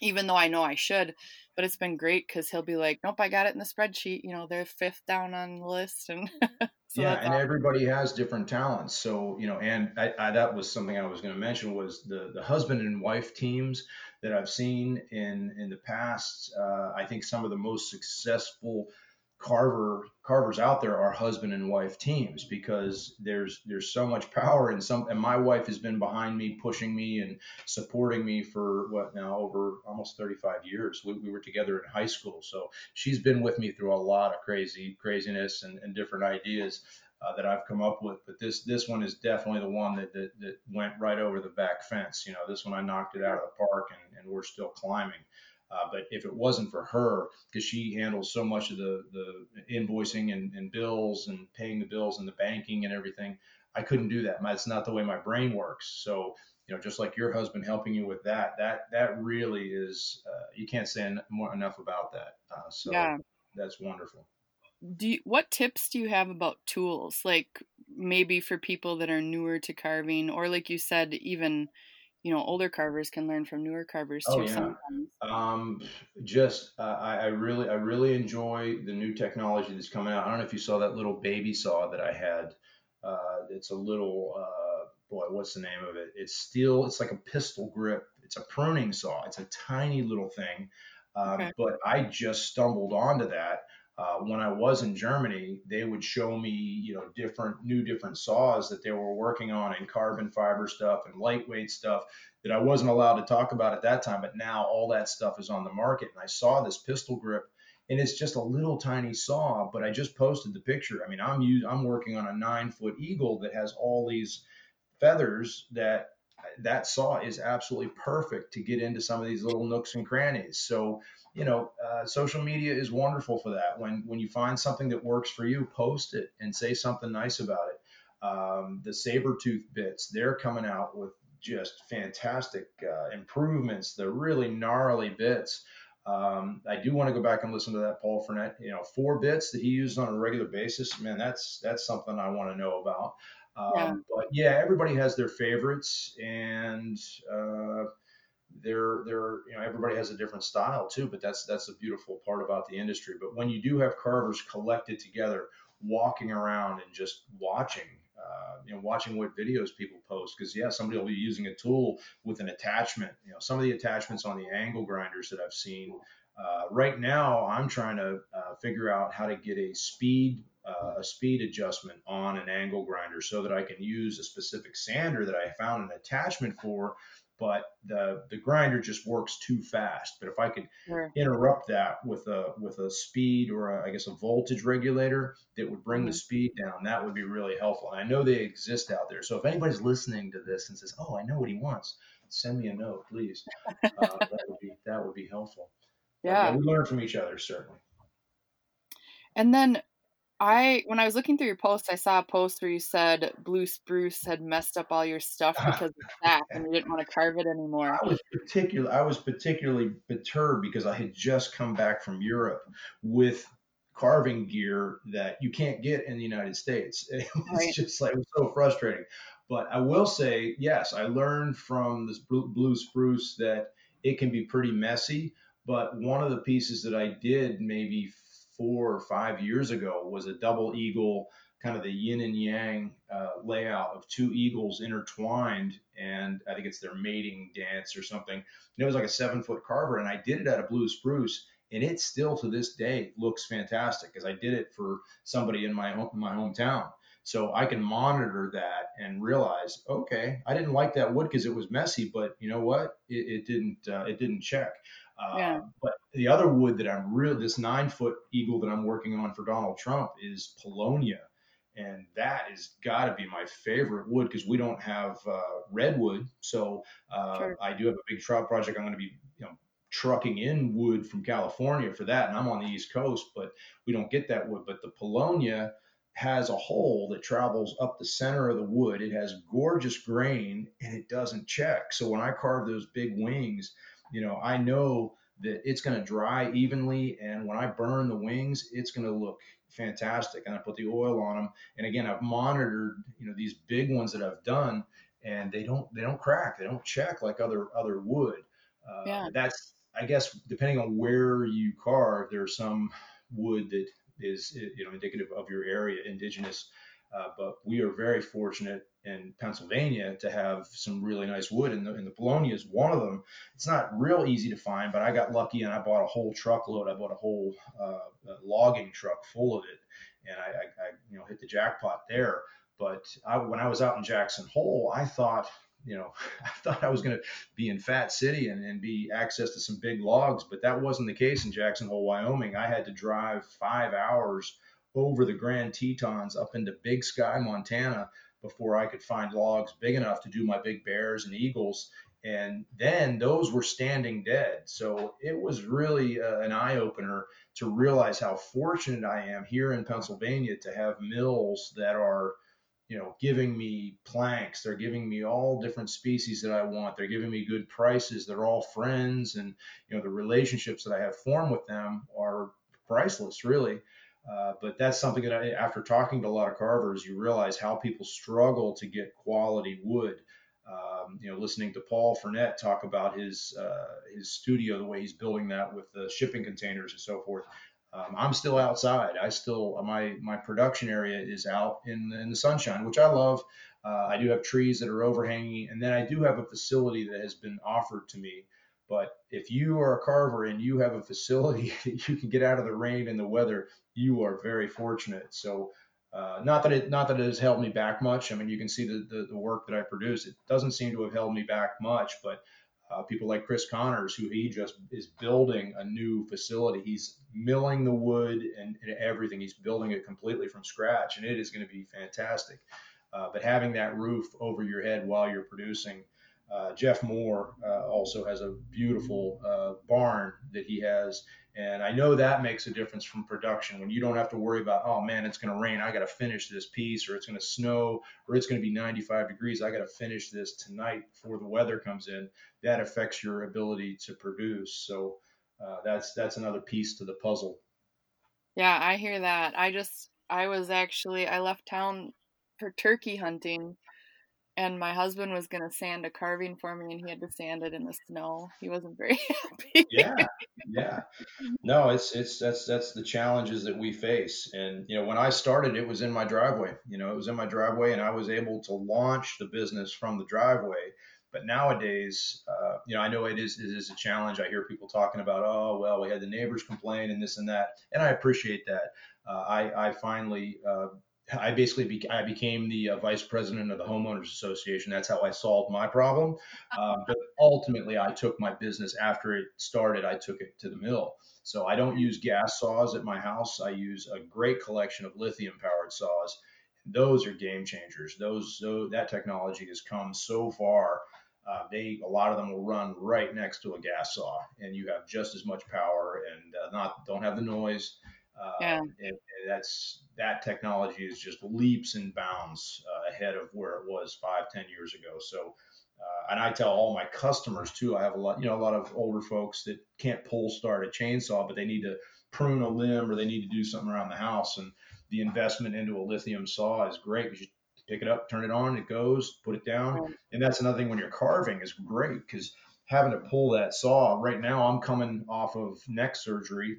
even though i know i should but it's been great because he'll be like, "Nope, I got it in the spreadsheet. You know, they're fifth down on the list." And so yeah, and awesome. everybody has different talents. So you know, and I, I, that was something I was going to mention was the the husband and wife teams that I've seen in in the past. Uh, I think some of the most successful carver carvers out there are husband and wife teams because there's there's so much power in some and my wife has been behind me pushing me and supporting me for what now over almost 35 years. We, we were together in high school so she's been with me through a lot of crazy craziness and, and different ideas uh, that I've come up with. But this this one is definitely the one that, that that went right over the back fence. You know this one I knocked it out of the park and, and we're still climbing uh, but if it wasn't for her, because she handles so much of the, the invoicing and, and bills and paying the bills and the banking and everything, I couldn't do that. That's not the way my brain works. So, you know, just like your husband helping you with that, that that really is uh, you can't say more enough about that. Uh, so yeah. that's wonderful. Do you, what tips do you have about tools? Like maybe for people that are newer to carving, or like you said, even you know older carvers can learn from newer carvers oh, too. Oh, yeah. Sometimes. Um, just uh, I, I, really I really enjoy the new technology that's coming out. I don't know if you saw that little baby saw that I had. Uh, it's a little uh, boy, what's the name of it? It's steel. It's like a pistol grip. It's a pruning saw. It's a tiny little thing. Um, okay. But I just stumbled onto that uh, when I was in Germany, they would show me, you know, different new different saws that they were working on and carbon fiber stuff and lightweight stuff that I wasn't allowed to talk about at that time. But now all that stuff is on the market, and I saw this pistol grip, and it's just a little tiny saw. But I just posted the picture. I mean, I'm I'm working on a nine foot eagle that has all these feathers that that saw is absolutely perfect to get into some of these little nooks and crannies. So you know, uh, social media is wonderful for that. When when you find something that works for you, post it and say something nice about it. Um, the Saburrtooth bits, they're coming out with just fantastic uh, improvements. They're really gnarly bits. Um, I do want to go back and listen to that Paul Frenette, you know, four bits that he used on a regular basis. Man, that's that's something I want to know about. Um, yeah. But yeah, everybody has their favorites, and uh, they're they're you know everybody has a different style too, but that's that's a beautiful part about the industry. But when you do have carvers collected together, walking around and just watching uh, you know, watching what videos people post because yeah, somebody will be using a tool with an attachment. You know, some of the attachments on the angle grinders that I've seen. Uh, right now, I'm trying to uh, figure out how to get a speed uh, a speed adjustment on an angle grinder so that I can use a specific sander that I found an attachment for but the the grinder just works too fast. But if I could sure. interrupt that with a with a speed or a, I guess a voltage regulator that would bring mm-hmm. the speed down, that would be really helpful. And I know they exist out there. So if anybody's listening to this and says, "Oh, I know what he wants," send me a note, please. Uh, that would be that would be helpful. Yeah. yeah, we learn from each other certainly. And then I when I was looking through your posts, I saw a post where you said Blue Spruce had messed up all your stuff because of that, and you didn't want to carve it anymore. I was particular. I was particularly perturbed because I had just come back from Europe with carving gear that you can't get in the United States. It was right. just like it was so frustrating. But I will say, yes, I learned from this blue spruce that it can be pretty messy. But one of the pieces that I did maybe four or five years ago was a double eagle, kind of the yin and yang uh, layout of two eagles intertwined. And I think it's their mating dance or something. And it was like a seven foot carver. And I did it out of blue spruce. And it still to this day looks fantastic because I did it for somebody in my home, my hometown. So I can monitor that and realize, okay, I didn't like that wood because it was messy, but you know what? It, it didn't uh, it didn't check. Uh, yeah. But the other wood that I'm really, this nine foot eagle that I'm working on for Donald Trump is Paulownia. And that has got to be my favorite wood because we don't have uh, redwood. So uh, sure. I do have a big trout project. I'm going to be, you know, trucking in wood from California for that. And I'm on the East Coast, but we don't get that wood. But the Paulownia has a hole that travels up the center of the wood. It has gorgeous grain and it doesn't check. So when I carve those big wings, you know, I know that it's going to dry evenly, and when I burn the wings, it's going to look fantastic. And I put the oil on them, and again, I've monitored, you know, these big ones that I've done, and they don't they don't crack, they don't check like other other wood. Uh, yeah. That's I guess depending on where you carve, there's some wood that is you know indicative of your area, indigenous. Uh, but we are very fortunate in Pennsylvania to have some really nice wood, and the, and the Paulownia is one of them. It's not real easy to find, but I got lucky and I bought a whole truckload. I bought a whole uh, logging truck full of it, and I, I, I, you know hit the jackpot there. But I, when I was out in Jackson Hole, I thought you know, I thought I was going to be in Fat City and, and be access to some big logs, but that wasn't the case in Jackson Hole, Wyoming. I had to drive five hours over the Grand Tetons up into Big Sky, Montana, before I could find logs big enough to do my big bears and eagles. And then those were standing dead. So it was really uh, an eye opener to realize how fortunate I am here in Pennsylvania to have mills that are, you know, giving me planks. They're giving me all different species that I want. They're giving me good prices. They're all friends. And, you know, the relationships that I have formed with them are priceless, really. Uh, but that's something that I, after talking to a lot of carvers, you realize how people struggle to get quality wood. Um, you know, listening to Paul Fournette talk about his uh, his studio, the way he's building that with the shipping containers and so forth. Um, I'm still outside. I still my my production area is out in in the sunshine, which I love. Uh, I do have trees that are overhanging, and then I do have a facility that has been offered to me but if you are a carver and you have a facility that you can get out of the rain and the weather, you are very fortunate. So, uh, not that it not that it has held me back much. I mean, you can see the, the, the work that I produce. It doesn't seem to have held me back much, but uh, people like Chris Connors, who he just is building a new facility. He's milling the wood and, and everything. He's building it completely from scratch, and it is going to be fantastic. Uh, but having that roof over your head while you're producing uh, Jeff Moore uh, also has a beautiful uh, barn that he has. And I know that makes a difference from production when you don't have to worry about, oh man, it's going to rain. I got to finish this piece, or it's going to snow, or it's going to be 95 degrees. I got to finish this tonight before the weather comes in. That affects your ability to produce. So uh, that's that's another piece to the puzzle. Yeah, I hear that. I just I was actually I left town for turkey hunting and my husband was going to sand a carving for me and he had to sand it in the snow. He wasn't very happy. Yeah yeah. No it's it's that's that's the challenges that we face and you know when i started it was in my driveway you know it was in my driveway and i was able to launch the business from the driveway. But nowadays uh, you know i know it is it is a challenge. I hear people talking about oh well we had the neighbors complain and this and that and i appreciate that. Uh, I, I finally uh, I basically be, I became the uh, vice president of the homeowners association. That's how I solved my problem. Um, but ultimately, I took my business after it started. I took it to the mill. So I don't use gas saws at my house. I use a great collection of lithium powered saws. Those are game changers. Those so that technology has come so far. Uh, they a lot of them will run right next to a gas saw, and you have just as much power and uh, not don't have the noise. Uh, yeah. And, and, that's that technology is just leaps and bounds uh, ahead of where it was five, ten years ago. So, uh, and I tell all my customers too. I have a lot, you know, a lot of older folks that can't pull start a chainsaw, but they need to prune a limb or they need to do something around the house. And the investment into a lithium saw is great because you pick it up, turn it on, it goes, put it down. And that's another thing when you're carving is great because having to pull that saw right now, I'm coming off of neck surgery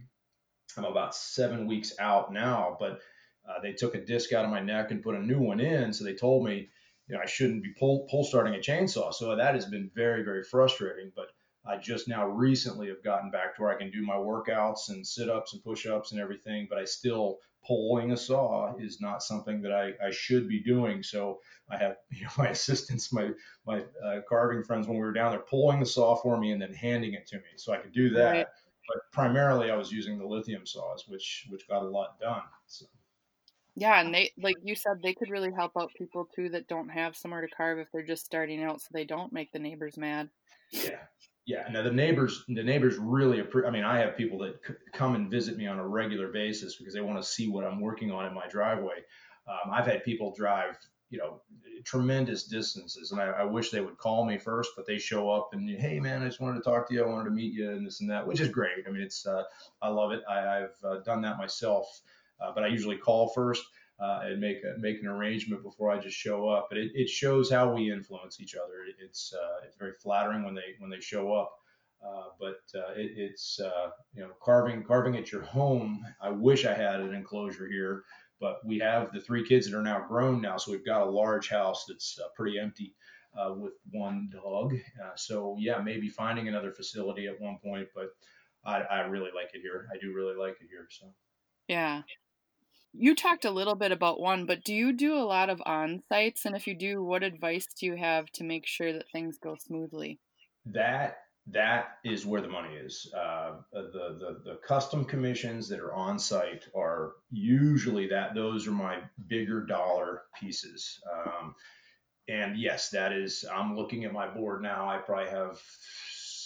I'm about seven weeks out now, but uh, they took a disc out of my neck and put a new one in. So they told me, you know, I shouldn't be pull, pull starting a chainsaw. So that has been very, very frustrating. But I just now recently have gotten back to where I can do my workouts and sit ups and push ups and everything, but I still pulling a saw is not something that I, I should be doing. So I have you know, my assistants, my my uh, carving friends when we were down there pulling the saw for me and then handing it to me, so I could do that. Right but primarily I was using the lithium saws, which which got a lot done. So. Yeah, and they like you said they could really help out people too that don't have somewhere to carve if they're just starting out, so they don't make the neighbors mad. Yeah, yeah. Now the neighbors, the neighbors really. I mean, I have people that c- come and visit me on a regular basis because they want to see what I'm working on in my driveway. Um, I've had people drive you know, tremendous distances. And I, I, wish they would call me first, but they show up and, hey, man, I just wanted to talk to you. I wanted to meet you and this and that, which is great. I mean, it's, uh, I love it. I, have uh, done that myself, uh, but I usually call first. Uh, and make a, make an arrangement before I just show up. But it, it shows how we influence each other. It, it's uh, it's very flattering when they when they show up. Uh, but it, it's you know carving carving at your home. I wish I had an enclosure here but we have the three kids that are now grown now, so we've got a large house that's uh, pretty empty uh, with one dog. Uh, so yeah, maybe finding another facility at one point, but I, I really like it here. I do really like it here. So yeah. You talked a little bit about one, but do you do a lot of on sites? And if you do, what advice do you have to make sure that things go smoothly? That that is where the money is. Uh, the, the the custom commissions that are on site are usually that those are my bigger dollar pieces. Um, and yes, that is. I'm looking at my board now. I probably have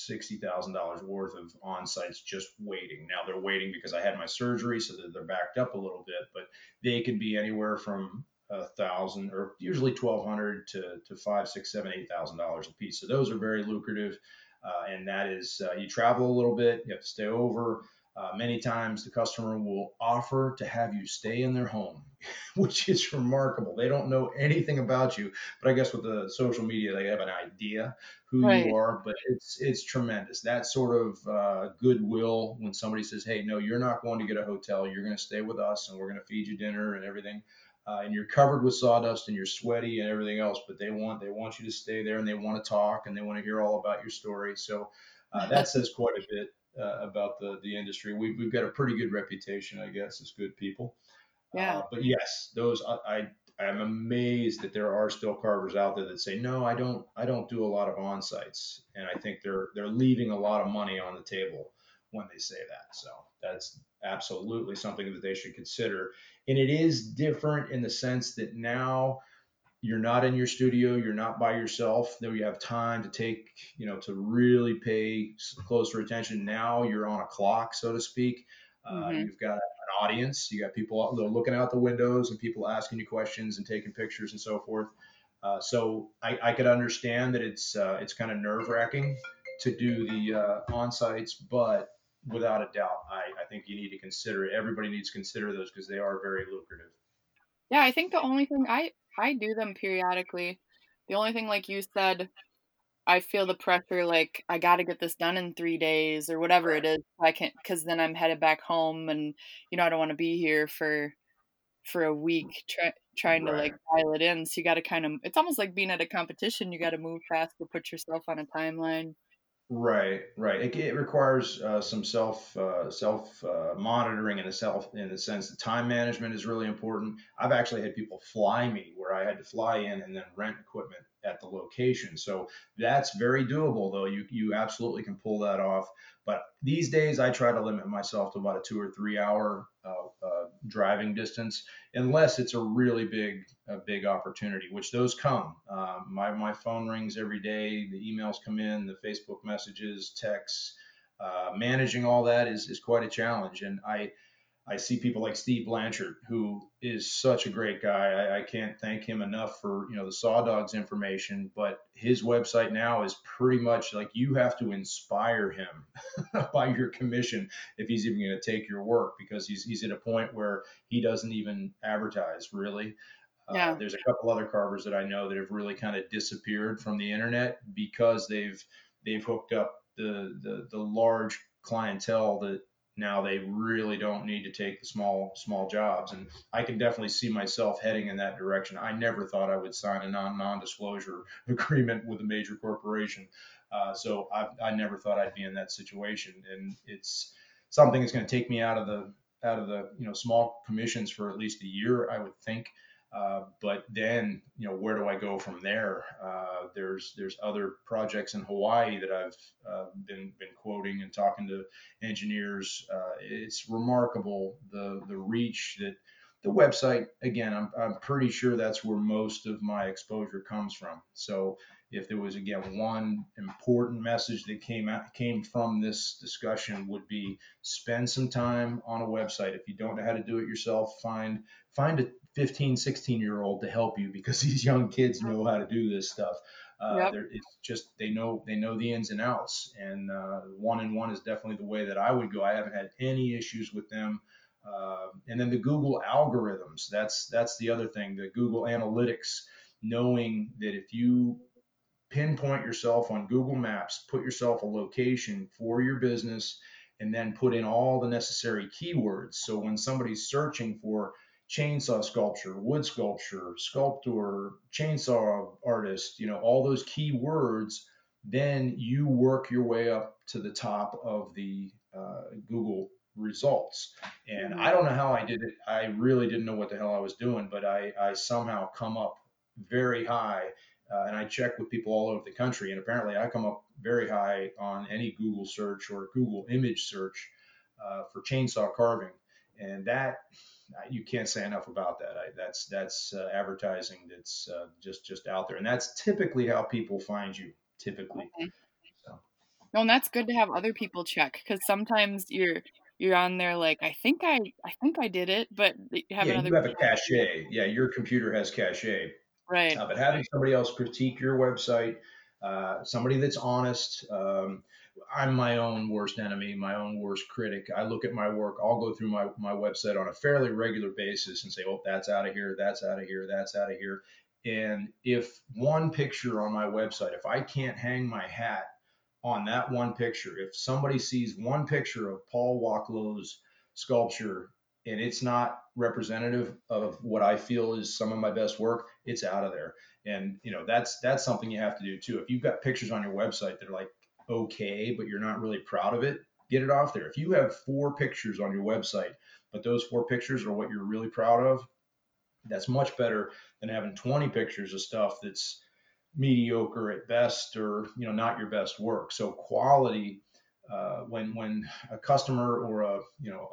sixty thousand dollars worth of on sites just waiting. Now they're waiting because I had my surgery, so they're backed up a little bit. But they can be anywhere from a thousand or usually twelve hundred to to five, six, seven, eight thousand dollars a piece. So those are very lucrative. Uh, and that is uh, you travel a little bit, you have to stay over. Uh, many times the customer will offer to have you stay in their home, which is remarkable. They don't know anything about you, but I guess with the social media, they have an idea who right. you are. But it's it's tremendous. That sort of uh, goodwill when somebody says, "Hey, no, you're not going to get a hotel. You're going to stay with us, and we're going to feed you dinner and everything." Uh, and you're covered with sawdust and you're sweaty and everything else, but they want they want you to stay there and they want to talk and they want to hear all about your story. So uh, that says quite a bit uh, about the the industry. We've we've got a pretty good reputation, I guess, as good people. Yeah. Uh, but yes, those I, I am amazed that there are still carvers out there that say no, I don't I don't do a lot of on sites, and I think they're they're leaving a lot of money on the table when they say that. So that's absolutely something that they should consider. And it is different in the sense that now you're not in your studio, you're not by yourself, though you have time to take, you know, to really pay closer attention. Now you're on a clock, so to speak. Uh, mm-hmm. You've got an audience, you got people looking out the windows and people asking you questions and taking pictures and so forth. Uh, so I, I, could understand that it's uh, it's kind of nerve wracking to do the uh, on sites, but without a doubt, I, I think you need to consider it. Everybody needs to consider those because they are very lucrative. Yeah, I think the only thing I I do them periodically. the only thing like you said I feel the pressure like I got to get this done in 3 days or whatever it is. I can't cuz then I'm headed back home and you know I don't want to be here for for a week try, trying right. to like dial it in. So you got to kind of it's almost like being at a competition, you got to move fast to put yourself on a timeline. Right, right. It, it requires uh, some self uh, self uh, monitoring in a self in the sense that time management is really important. I've actually had people fly me where I had to fly in and then rent equipment at the location. So that's very doable, though. You you absolutely can pull that off. But these days, I try to limit myself to about a two or three hour uh, uh, driving distance, unless it's a really big a big opportunity, which those come. Um, my my phone rings every day. The emails come in, the Facebook messages, texts. Uh, managing all that is is quite a challenge, and I I see people like Steve Blanchard, who is such a great guy. I, I, can't thank him enough for you know the Saw Dogs information. But his website now is pretty much like you have to inspire him by your commission if he's even going to take your work because he's he's at a point where he doesn't even advertise really. Uh, yeah. Uh, there's a couple other carvers that I know that have really kind of disappeared from the internet because they've they've hooked up the the, the large clientele that now they really don't need to take the small small jobs. And i can definitely see myself heading in that direction. I never thought i would sign a non non-disclosure agreement with a major corporation. Uh, so I, I never thought i'd be in that situation. And it's something that's going to take me out of the out of the you know small commissions for at least a year i would think uh, but then, you know, where do I go from there? Uh, there's there's other projects in Hawaii that I've uh, been been quoting and talking to engineers. Uh, it's remarkable the the reach that the website. Again, I'm I'm pretty sure that's where most of my exposure comes from. So if there was again one important message that came out came from this discussion would be spend some time on a website if you don't know how to do it yourself find find a 15 16 year old to help you because these young kids know how to do this stuff uh, yep. it's just they know they know the ins and outs and uh, one and one is definitely the way that i would go i haven't had any issues with them uh, and then the google algorithms that's that's the other thing the google analytics knowing that if you pinpoint yourself on Google Maps, put yourself a location for your business, and then put in all the necessary keywords. So when somebody's searching for chainsaw sculpture, wood sculpture, sculptor, chainsaw artist, you know, all those keywords, then you work your way up to the top of the uh, Google results. And I don't know how I did it. I really didn't know what the hell I was doing, but I, I somehow come up very high uh, and I check with people all over the country, and apparently I come up very high on any Google search or Google image search uh, for chainsaw carving, and that you can't say enough about that. I, that's that's uh, advertising that's uh, just just out there, and that's typically how people find you. Typically. Okay. So. No, and that's good to have other people check because sometimes you're you're on there like I think I I think I did it, but you have yeah, another. You have a cache. Yeah, your computer has cache Right. Uh, but having somebody else critique your website, uh, somebody that's honest. Um, I'm my own worst enemy, my own worst critic. I look at my work. I'll go through my, my website on a fairly regular basis and say, oh, that's out of here, that's out of here, that's out of here. And if one picture on my website, if I can't hang my hat on that one picture, if somebody sees one picture of Paul Wachlow's sculpture and it's not representative of what I feel is some of my best work, it's out of there. And you know that's that's something you have to do too. If you've got pictures on your website that are like okay, but you're not really proud of it, get it off there. If you have four pictures on your website, but those four pictures are what you're really proud of, that's much better than having 20 pictures of stuff that's mediocre at best or you know not your best work. So quality uh, when when a customer or a you know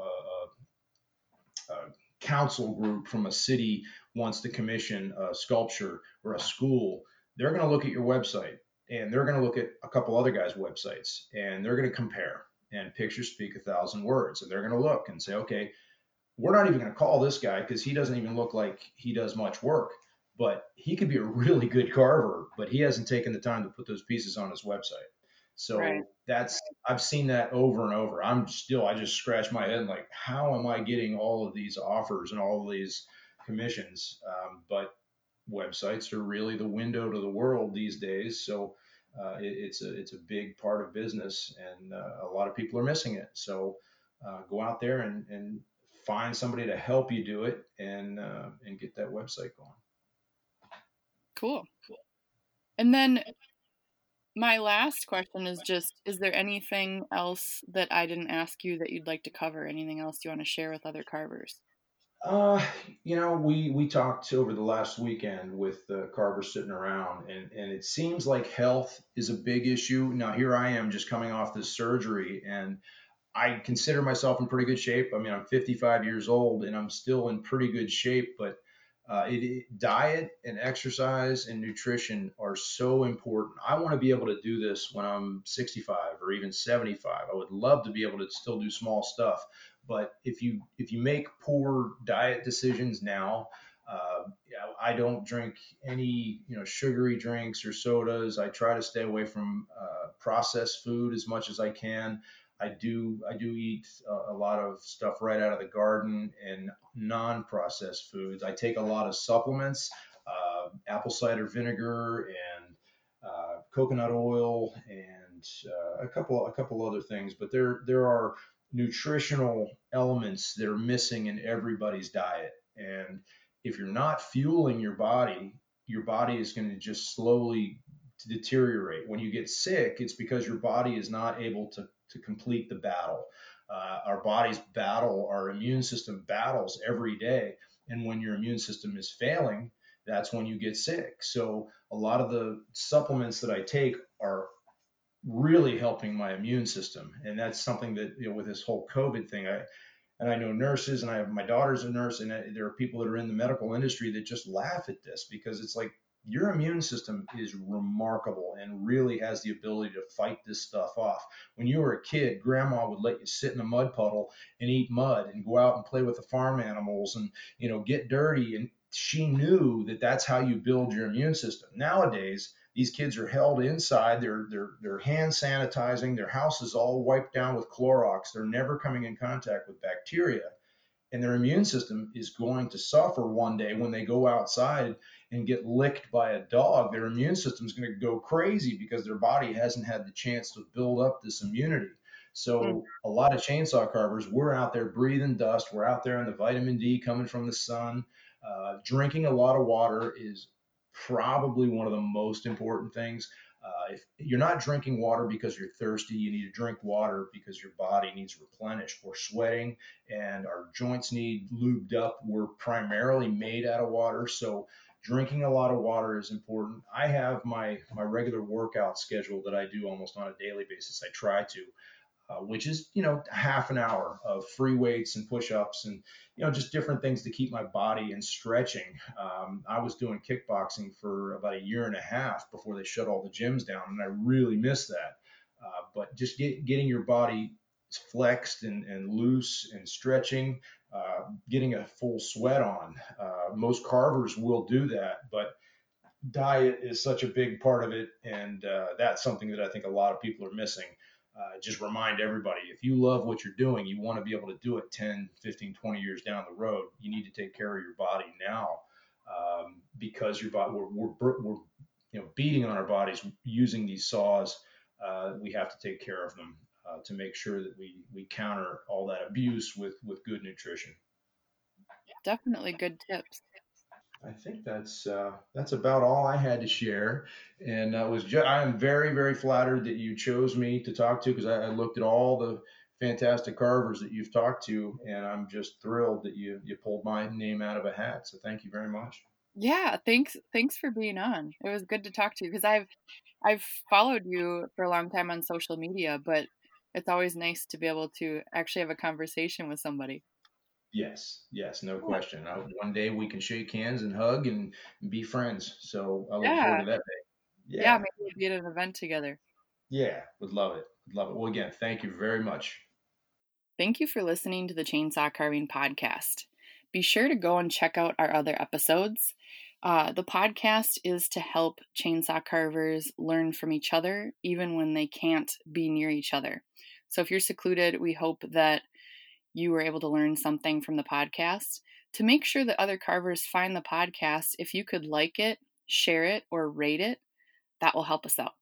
a, a council group from a city wants to commission a sculpture or a school, they're going to look at your website and they're going to look at a couple other guys' websites and they're going to compare. And pictures speak a thousand words. And they're going to look and say, okay, we're not even going to call this guy because he doesn't even look like he does much work. But he could be a really good carver, but he hasn't taken the time to put those pieces on his website. So right. that's I've seen that over and over. I'm still I just scratch my head like how am I getting all of these offers and all of these commissions? Um, but websites are really the window to the world these days. So uh, it, it's a it's a big part of business, and uh, a lot of people are missing it. So uh, go out there and, and find somebody to help you do it, and uh, and get that website going. Cool. And then my last question is just is there anything else that I didn't ask you that you'd like to cover? Anything else you want to share with other carvers? Uh, you know, we we talked over the last weekend with the carvers sitting around, and and it seems like health is a big issue. Now here I am, just coming off this surgery, and I consider myself in pretty good shape. I mean, I'm 55 years old, and I'm still in pretty good shape. But uh, it, diet and exercise and nutrition are so important. I want to be able to do this when I'm 65 or even 75. I would love to be able to still do small stuff, but if you if you make poor diet decisions now, uh, I don't drink any you know sugary drinks or sodas. I try to stay away from uh, processed food as much as I can. I do I do eat a, a, lot of stuff right out of the garden and non-processed foods. I take a lot of supplements, uh, apple cider vinegar and uh, coconut oil and uh, a couple a couple other things. But there there are nutritional elements that are missing in everybody's diet. And if you're not fueling your body, your body is going to just slowly deteriorate. When you get sick, it's because your body is not able to, to complete the battle. Uh, our bodies battle, our immune system battles every day. And when your immune system is failing, that's when you get sick. So a lot of the supplements that I take are really helping my immune system. And that's something that, you know, with this whole COVID thing, I, and I know nurses and I have my daughter's a nurse and there are people that are in the medical industry that just laugh at this because it's like your immune system is remarkable and really has the ability to fight this stuff off. When you were a kid, grandma would let you sit in a mud puddle and eat mud and go out and play with the farm animals and, you know, get dirty. And she knew that that's how you build your immune system. Nowadays, these kids are held inside. They're they're they're hand sanitizing. Their house is all wiped down with Clorox. They're never coming in contact with bacteria, and their immune system is going to suffer one day when they go outside and get licked by a dog. Their immune system is going to go crazy because their body hasn't had the chance to build up this immunity. So mm. a lot of chainsaw carvers, we're out there breathing dust. We're out there in the vitamin D coming from the sun. Uh, drinking a lot of water is probably one of the most important things. Uh, if you're not drinking water because you're thirsty, you need to drink water because your body needs replenished. We're sweating and our joints need lubed up. We're primarily made out of water, so drinking a lot of water is important. I have my my regular workout schedule that I do almost on a daily basis. I try to uh, which is you know half an hour of free weights and push-ups and you know just different things to keep my body and stretching. Um, I was doing kickboxing for about a year and a half before they shut all the gyms down, and I really missed that. Uh, but just get, getting your body flexed and, and loose and stretching, uh, getting a full sweat on. Uh, most carvers will do that, but diet is such a big part of it, and uh, that's something that I think a lot of people are missing uh, just remind everybody if you love what you're doing, you want to be able to do it 10, 15, 20 years down the road. You need to take care of your body now um, because your body, we're, we're, we're, you know, beating on our bodies using these saws. Uh, we have to take care of them uh, to make sure that we, we counter all that abuse with, with good nutrition. Definitely good tips. I think that's uh, that's about all I had to share, and uh, was just, I am very very flattered that you chose me to talk to because I, I, looked at all the fantastic carvers that you've talked to, and I'm just thrilled that you you pulled my name out of a hat. So thank you very much. Yeah, thanks thanks for being on. It was good to talk to you because I've I've followed you for a long time on social media, but it's always nice to be able to actually have a conversation with somebody. Yes, yes, no question. I, one day we can shake hands and hug and be friends. So I look yeah. forward to that day. Yeah, yeah maybe we'll be at an event together. Yeah, would love it. Would love it. Well, again, thank you very much. Thank you for listening to the Chainsaw Carving Podcast. Be sure to go and check out our other episodes. Uh, the podcast is to help chainsaw carvers learn from each other, even when they can't be near each other. So if you're secluded, we hope that you were able to learn something from the podcast. To make sure that other carvers find the podcast, if you could like it, share it, or rate it, that will help us out.